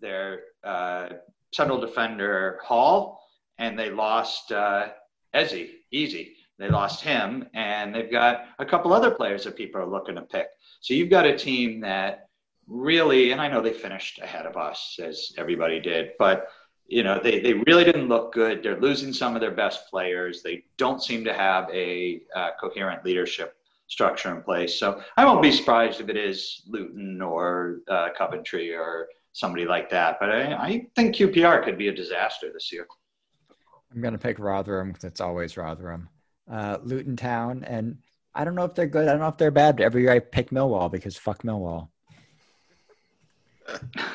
their uh, central defender Hall, and they lost uh, Ezzy Easy. They lost him, and they've got a couple other players that people are looking to pick. So you've got a team that really, and I know they finished ahead of us, as everybody did, but you know they, they really didn't look good they're losing some of their best players they don't seem to have a uh, coherent leadership structure in place so i won't be surprised if it is luton or uh, coventry or somebody like that but I, I think qpr could be a disaster this year I'm going to pick Rotherham because it's always Rotherham. Uh, Luton Town, and I don't know if they're good. I don't know if they're bad. But every year I pick Millwall because fuck Millwall.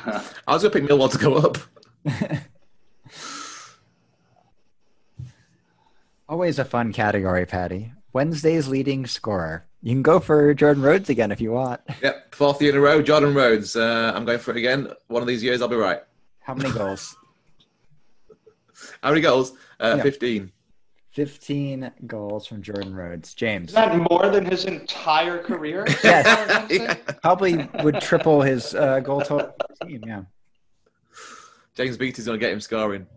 I was to pick Millwall to go up. (laughs) Always a fun category, Patty. Wednesday's leading scorer. You can go for Jordan Rhodes again if you want. Yep, fourth year in a row. Jordan Rhodes. Uh, I'm going for it again. One of these years, I'll be right. How many goals? (laughs) How many goals? Uh, Yeah. 15. 15 goals from Jordan Rhodes. James. is that more than his entire career (laughs) Yes. (laughs) Probably would triple his uh, goal total for the team, yeah. James Beattie's going to get him scoring.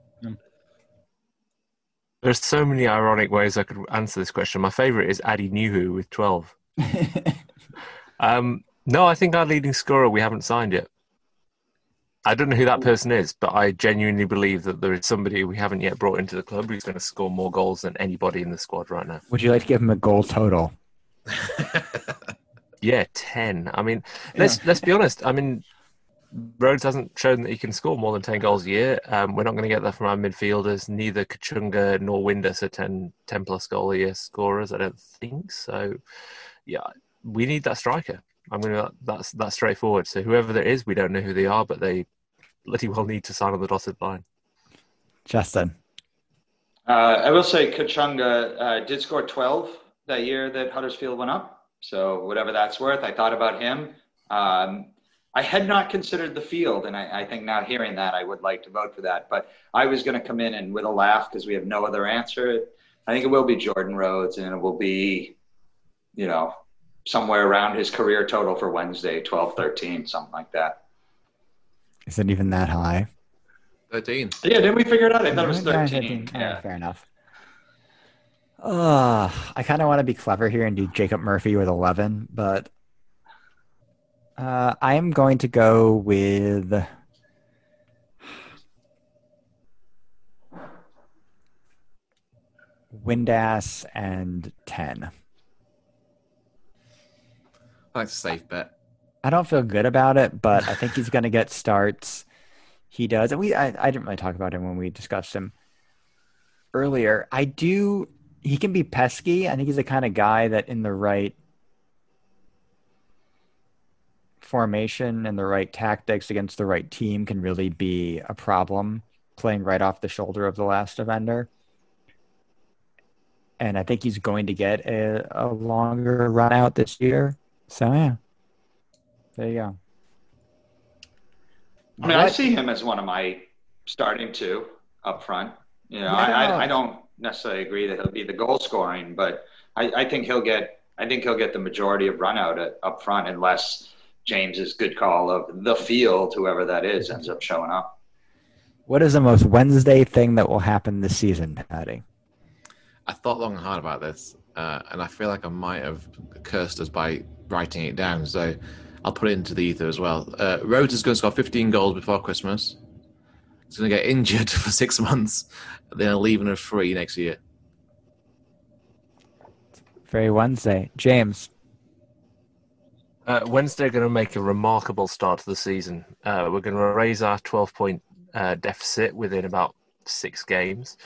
There's so many ironic ways I could answer this question. My favorite is Atdhe Nuhiu with 12. (laughs) Um, no, I think our leading scorer we haven't signed yet. I don't know who that person is, but I genuinely believe that there is somebody we haven't yet brought into the club who's going to score more goals than anybody in the squad right now. Would you like to give him a goal total? (laughs) Yeah, ten. I mean, let's let's be honest. I mean, Rhodes hasn't shown that he can score more than ten goals a year. Um, we're not going to get that from our midfielders. Neither Kachunga nor Windass are 10, 10 plus goal a year scorers. I don't think so. Yeah, we need that striker. I'm going to. That's that's straightforward. So whoever there is, we don't know who they are, but they bloody well need to sign on the dotted line. Justin. Uh, I will say Kachunga uh, did score 12 that year that Huddersfield went up. So whatever that's worth, I thought about him. Um, I had not considered the field, and I, I think now hearing that, I would like to vote for that. But I was going to come in and with a laugh because we have no other answer. I think it will be Jordan Rhodes, and it will be, you know, somewhere around his career total for Wednesday, 12, 13, something like that. Is it even that high? 13. Yeah, didn't we figure it out? I thought it was Yeah, 13. Yeah, Yeah. fair enough. Uh, I kind of want to be clever here and do Jacob Murphy with 11, but uh, I am going to go with. Windass and 10. That's a safe bet. I don't feel good about it, but I think he's going to get starts. He does. And we I, I didn't really talk about him when we discussed him earlier. I do he can be pesky. I think he's the kind of guy that in the right formation and the right tactics against the right team can really be a problem playing right off the shoulder of the last defender. And I think he's going to get a, a longer run out this year. So yeah. There you go. I mean, I see him as one of my starting two up front. You know, Yeah. I, I, I don't necessarily agree that he'll be the goal scoring, but I, I think he'll get I think he'll get the majority of run out at, up front unless James's good call of the field, whoever that is, ends up showing up. What is the most Wednesday thing that will happen this season, Patty? I thought long and hard about this, uh, and I feel like I might have cursed us by writing it down. So I'll put it into the ether as well. Uh, Rhodes is going to score 15 goals before Christmas. He's going to get (laughs) injured for six months, and then leaving a free next year. Very Wednesday. James. Uh, Wednesday are going to make a remarkable start to the season. Uh, we're going to raise our 12 point uh, deficit within about six games.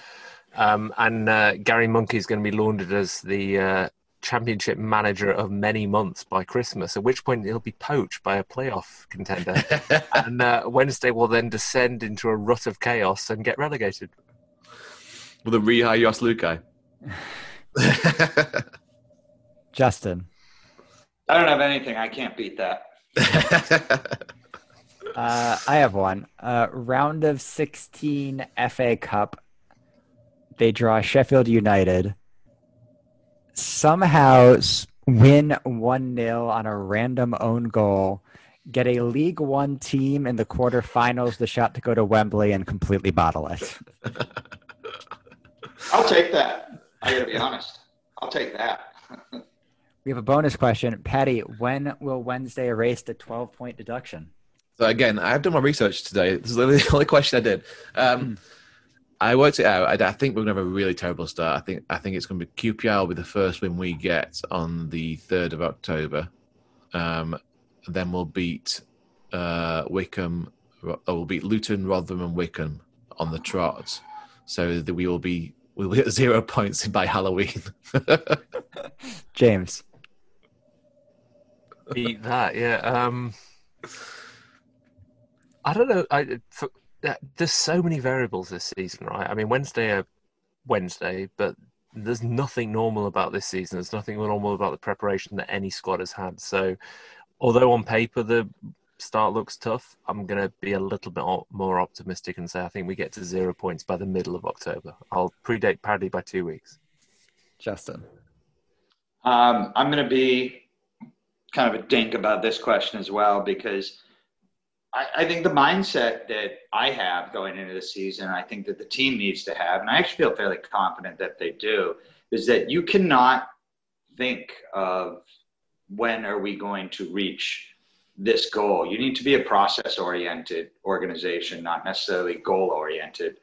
Um, and uh, Gary Monkey is going to be lauded as the uh, championship manager of many months by Christmas, at which point he'll be poached by a playoff contender. (laughs) and uh, Wednesday will then descend into a rut of chaos and get relegated. With a rehire Jos Luhukay. (laughs) Justin. I don't have anything. I can't beat that. (laughs) Uh, I have one. Uh, round of 16 FA Cup. They draw Sheffield United. Somehow win 1 0 on a random own goal. Get a League One team in the quarterfinals, the shot to go to Wembley and completely bottle it. (laughs) I'll take that. I got to be honest. I'll take that. (laughs) We have a bonus question. Patty, when will Wednesday erase the 12 point deduction? So again, I've done my research today. This is (laughs) the only question I did. Um, I worked it out. I, I think we're going to have a really terrible start. I think I think it's going to be QPR will be the first win we get on the third of October. Um, then we'll beat uh, Wycombe. Ro- oh, We'll beat Luton, Rotherham, and Wycombe on the trot. So that we will be we'll be at zero (laughs) points by Halloween. (laughs) James. Beat that, yeah. Um, I don't know. I for, uh, there's so many variables this season, right? I mean, Wednesday, are Wednesday, but there's nothing normal about this season. There's nothing normal about the preparation that any squad has had. So, although on paper the start looks tough, I'm going to be a little bit more optimistic and say I think we get to zero points by the middle of October. I'll predate Paddy by two weeks. Justin. Um, I'm going to be kind of a dink about this question as well because I, I think the mindset that I have going into the season, I think that the team needs to have, and I actually feel fairly confident that they do, is that you cannot think of when are we going to reach this goal. You need to be a process oriented organization, not necessarily goal oriented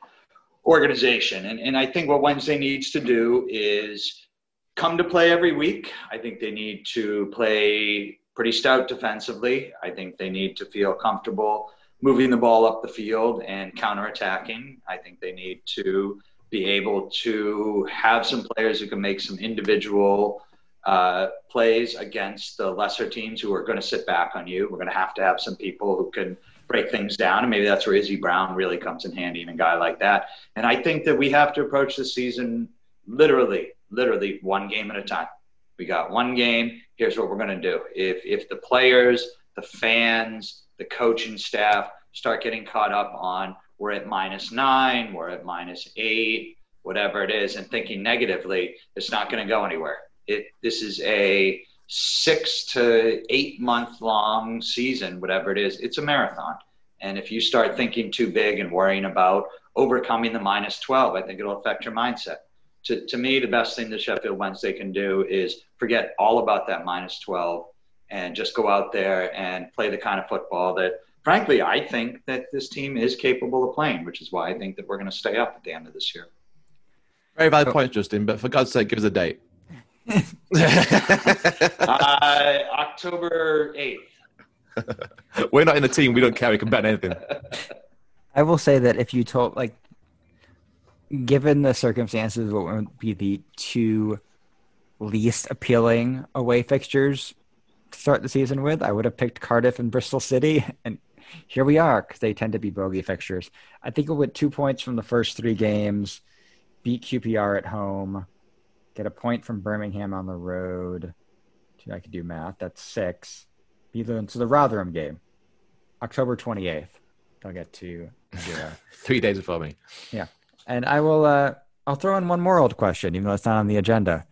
organization. And, and I think what Wednesday needs to do is come to play every week. I think they need to play pretty stout defensively. I think they need to feel comfortable moving the ball up the field and counterattacking. I think they need to be able to have some players who can make some individual uh, plays against the lesser teams who are going to sit back on you. We're going to have to have some people who can break things down, and maybe that's where Izzy Brown really comes in handy, and a guy like that. And I think that we have to approach the season literally, literally one game at a time. We got one game. Here's what we're going to do. If if the players, the fans, the coaching staff start getting caught up on we're at minus nine, we're at minus eight, whatever it is, and thinking negatively, it's not going to go anywhere. It this is a six to eight month long season, whatever it is. It's a marathon. And if you start thinking too big and worrying about overcoming the minus 12, I think it'll affect your mindset to, to me, the best thing that Sheffield Wednesday can do is forget all about that minus 12 and just go out there and play the kind of football that, frankly, I think that this team is capable of playing, which is why I think that we're going to stay up at the end of this year. Very valid point, Justin. But for God's sake, give us a date. (laughs) Uh, October 8th. (laughs) We're not in the team. We don't care. We can bet anything. (laughs) I will say that if you told, like, given the circumstances, what would be the two least appealing away fixtures to start the season with, I would have picked Cardiff and Bristol City. (laughs) And here we are, because they tend to be bogey fixtures. I think with two points from the first three games, beat QPR at home, get a point from Birmingham on the road. I could do math. That's six. Beat them to the Rotherham game, October 28th. they'll get to zero. (laughs) Three days before me. And I will. Uh, I'll throw in one more old question, even though it's not on the agenda.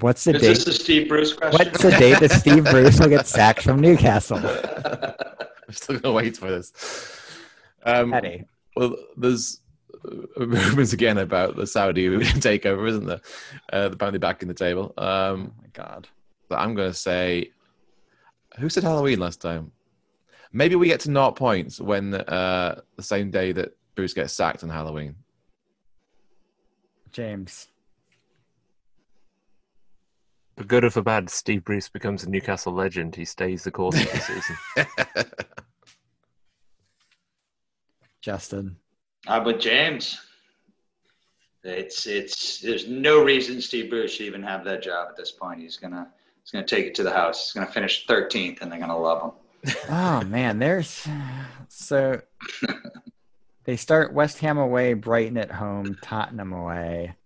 What's the Is date? this the Steve Bruce question? What's the date that Steve (laughs) Bruce will get sacked from Newcastle? I'm still gonna wait for this. Um, Eddie. well, there's uh, rumors again about the Saudi (laughs) takeover, isn't there? Uh, apparently back in the table. Oh Um, my god. but I'm gonna say, who said Halloween last time? Maybe we get to naught points when uh, the same day that Bruce gets sacked on Halloween. James. For good or for bad, Steve Bruce becomes a Newcastle legend. He stays the course of the season. (laughs) Justin. I'm with James. It's it's there's no reason Steve Bruce should even have that job at this point. He's gonna he's gonna take it to the house. He's gonna finish 13th, and they're gonna love him. Oh man, there's so (laughs) they start West Ham away, Brighton at home, Tottenham away,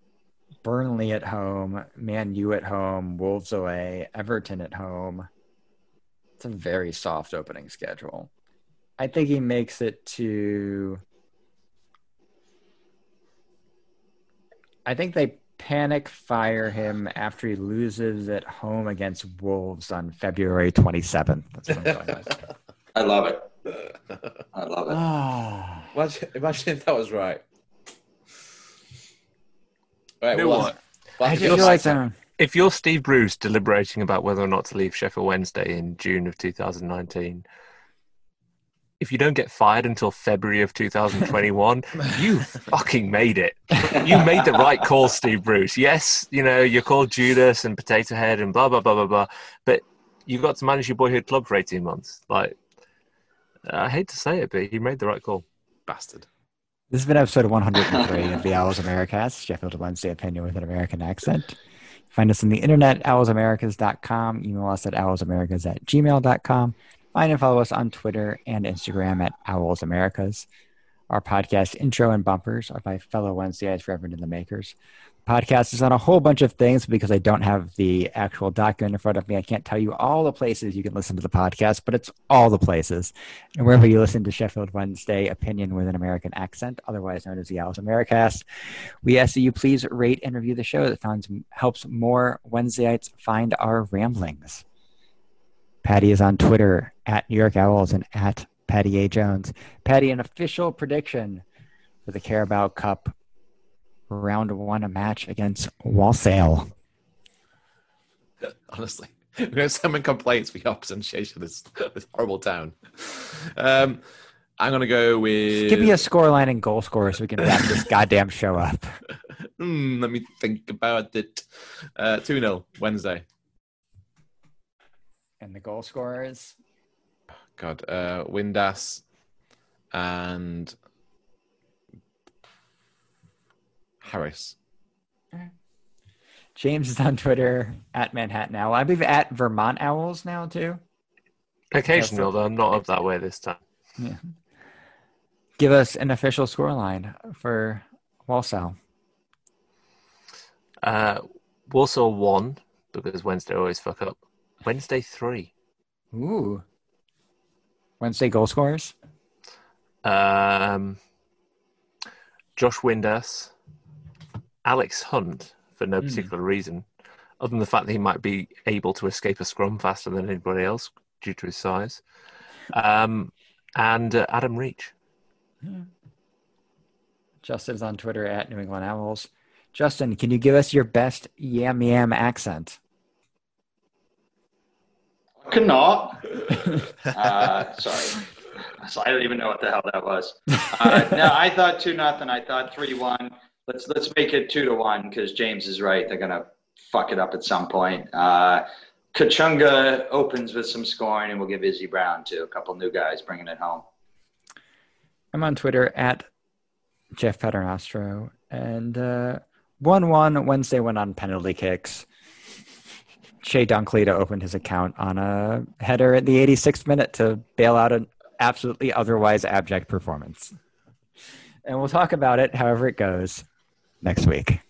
Burnley at home, Man U at home, Wolves away, Everton at home. It's a very soft opening schedule. I think he makes it to I think they panic fire him after he loses at home against Wolves on February 27th. That's what I'm. (laughs) I love it. I love it. Ah. imagine, imagine if that was right. Right, You know well, what? if you're- like um, If you're Steve Bruce deliberating about whether or not to leave Sheffield Wednesday in June of 2019, if you don't get fired until February of 2021, (laughs) you fucking made it. You made the right call, Steve Bruce. Yes, you know, you're called Judas and Potato Head and blah, blah, blah, blah, blah. But you got to manage your boyhood club for 18 months. Like, I hate to say it, but you made the right call. bastard. This has been episode 103 of the Owls Americast, Sheffield Wednesday opinion with an American accent. Find us on the internet, owlsamericas.com. Email us at owlsamericas at gmail.com. Find and follow us on Twitter and Instagram at Owls Americast. Our podcast intro and bumpers are by fellow Wednesdayites Reverend and the Makers. Podcast is on a whole bunch of things because I don't have the actual document in front of me. I can't tell you all the places you can listen to the podcast, but it's all the places. And wherever you listen to Sheffield Wednesday opinion with an American accent, otherwise known as the Owls Americast, we ask that you please rate and review the show. That finds, helps more Wednesdayites find our ramblings. Patty is on Twitter at New York Owls and at Patty A. Jones. Patty, an official prediction for the Carabao Cup round one, a match against Walsall. (laughs) Honestly, we have so many complaints for your pronunciation of this, this horrible town. Um, I'm gonna go with. Give me a scoreline and goal scorer so we can wrap this goddamn show up. (laughs) Hmm, let me think about it. Uh, Two 0 Wednesday. And the goal scorers. God, uh, Windass and Harris. James is on Twitter at Manhattan Owl. I believe at Vermont Owls now too. Occasionally, although I'm not up that way this time. Yeah. Give us an official scoreline for Walsall. Uh, Warsaw won because Wednesday always fuck up. Wednesday three. Ooh. Wednesday goal scorers. Um, Josh Windass, Alex Hunt for no Hmm. particular reason, other than the fact that he might be able to escape a scrum faster than anybody else due to his size, um, and uh, Adam Reach. Justin's on Twitter at New England Owls. Justin, can you give us your best yam yam accent? I Cannot. (laughs) Uh, sorry. So I don't even know what the hell that was. Uh, no, I thought two nothing. I thought three one. Let's let's make it two to one because James is right. They're gonna fuck it up at some point. Uh, Kachunga opens with some scoring, and we'll give Izzy Brown to a couple new guys bringing it home. I'm on Twitter at Jeff Paternostro. And uh, 1 1 Wednesday went on penalty kicks. Chey Dunkley to open his account on a header at the 86th minute to bail out an absolutely otherwise abject performance. And we'll talk about it however it goes next week.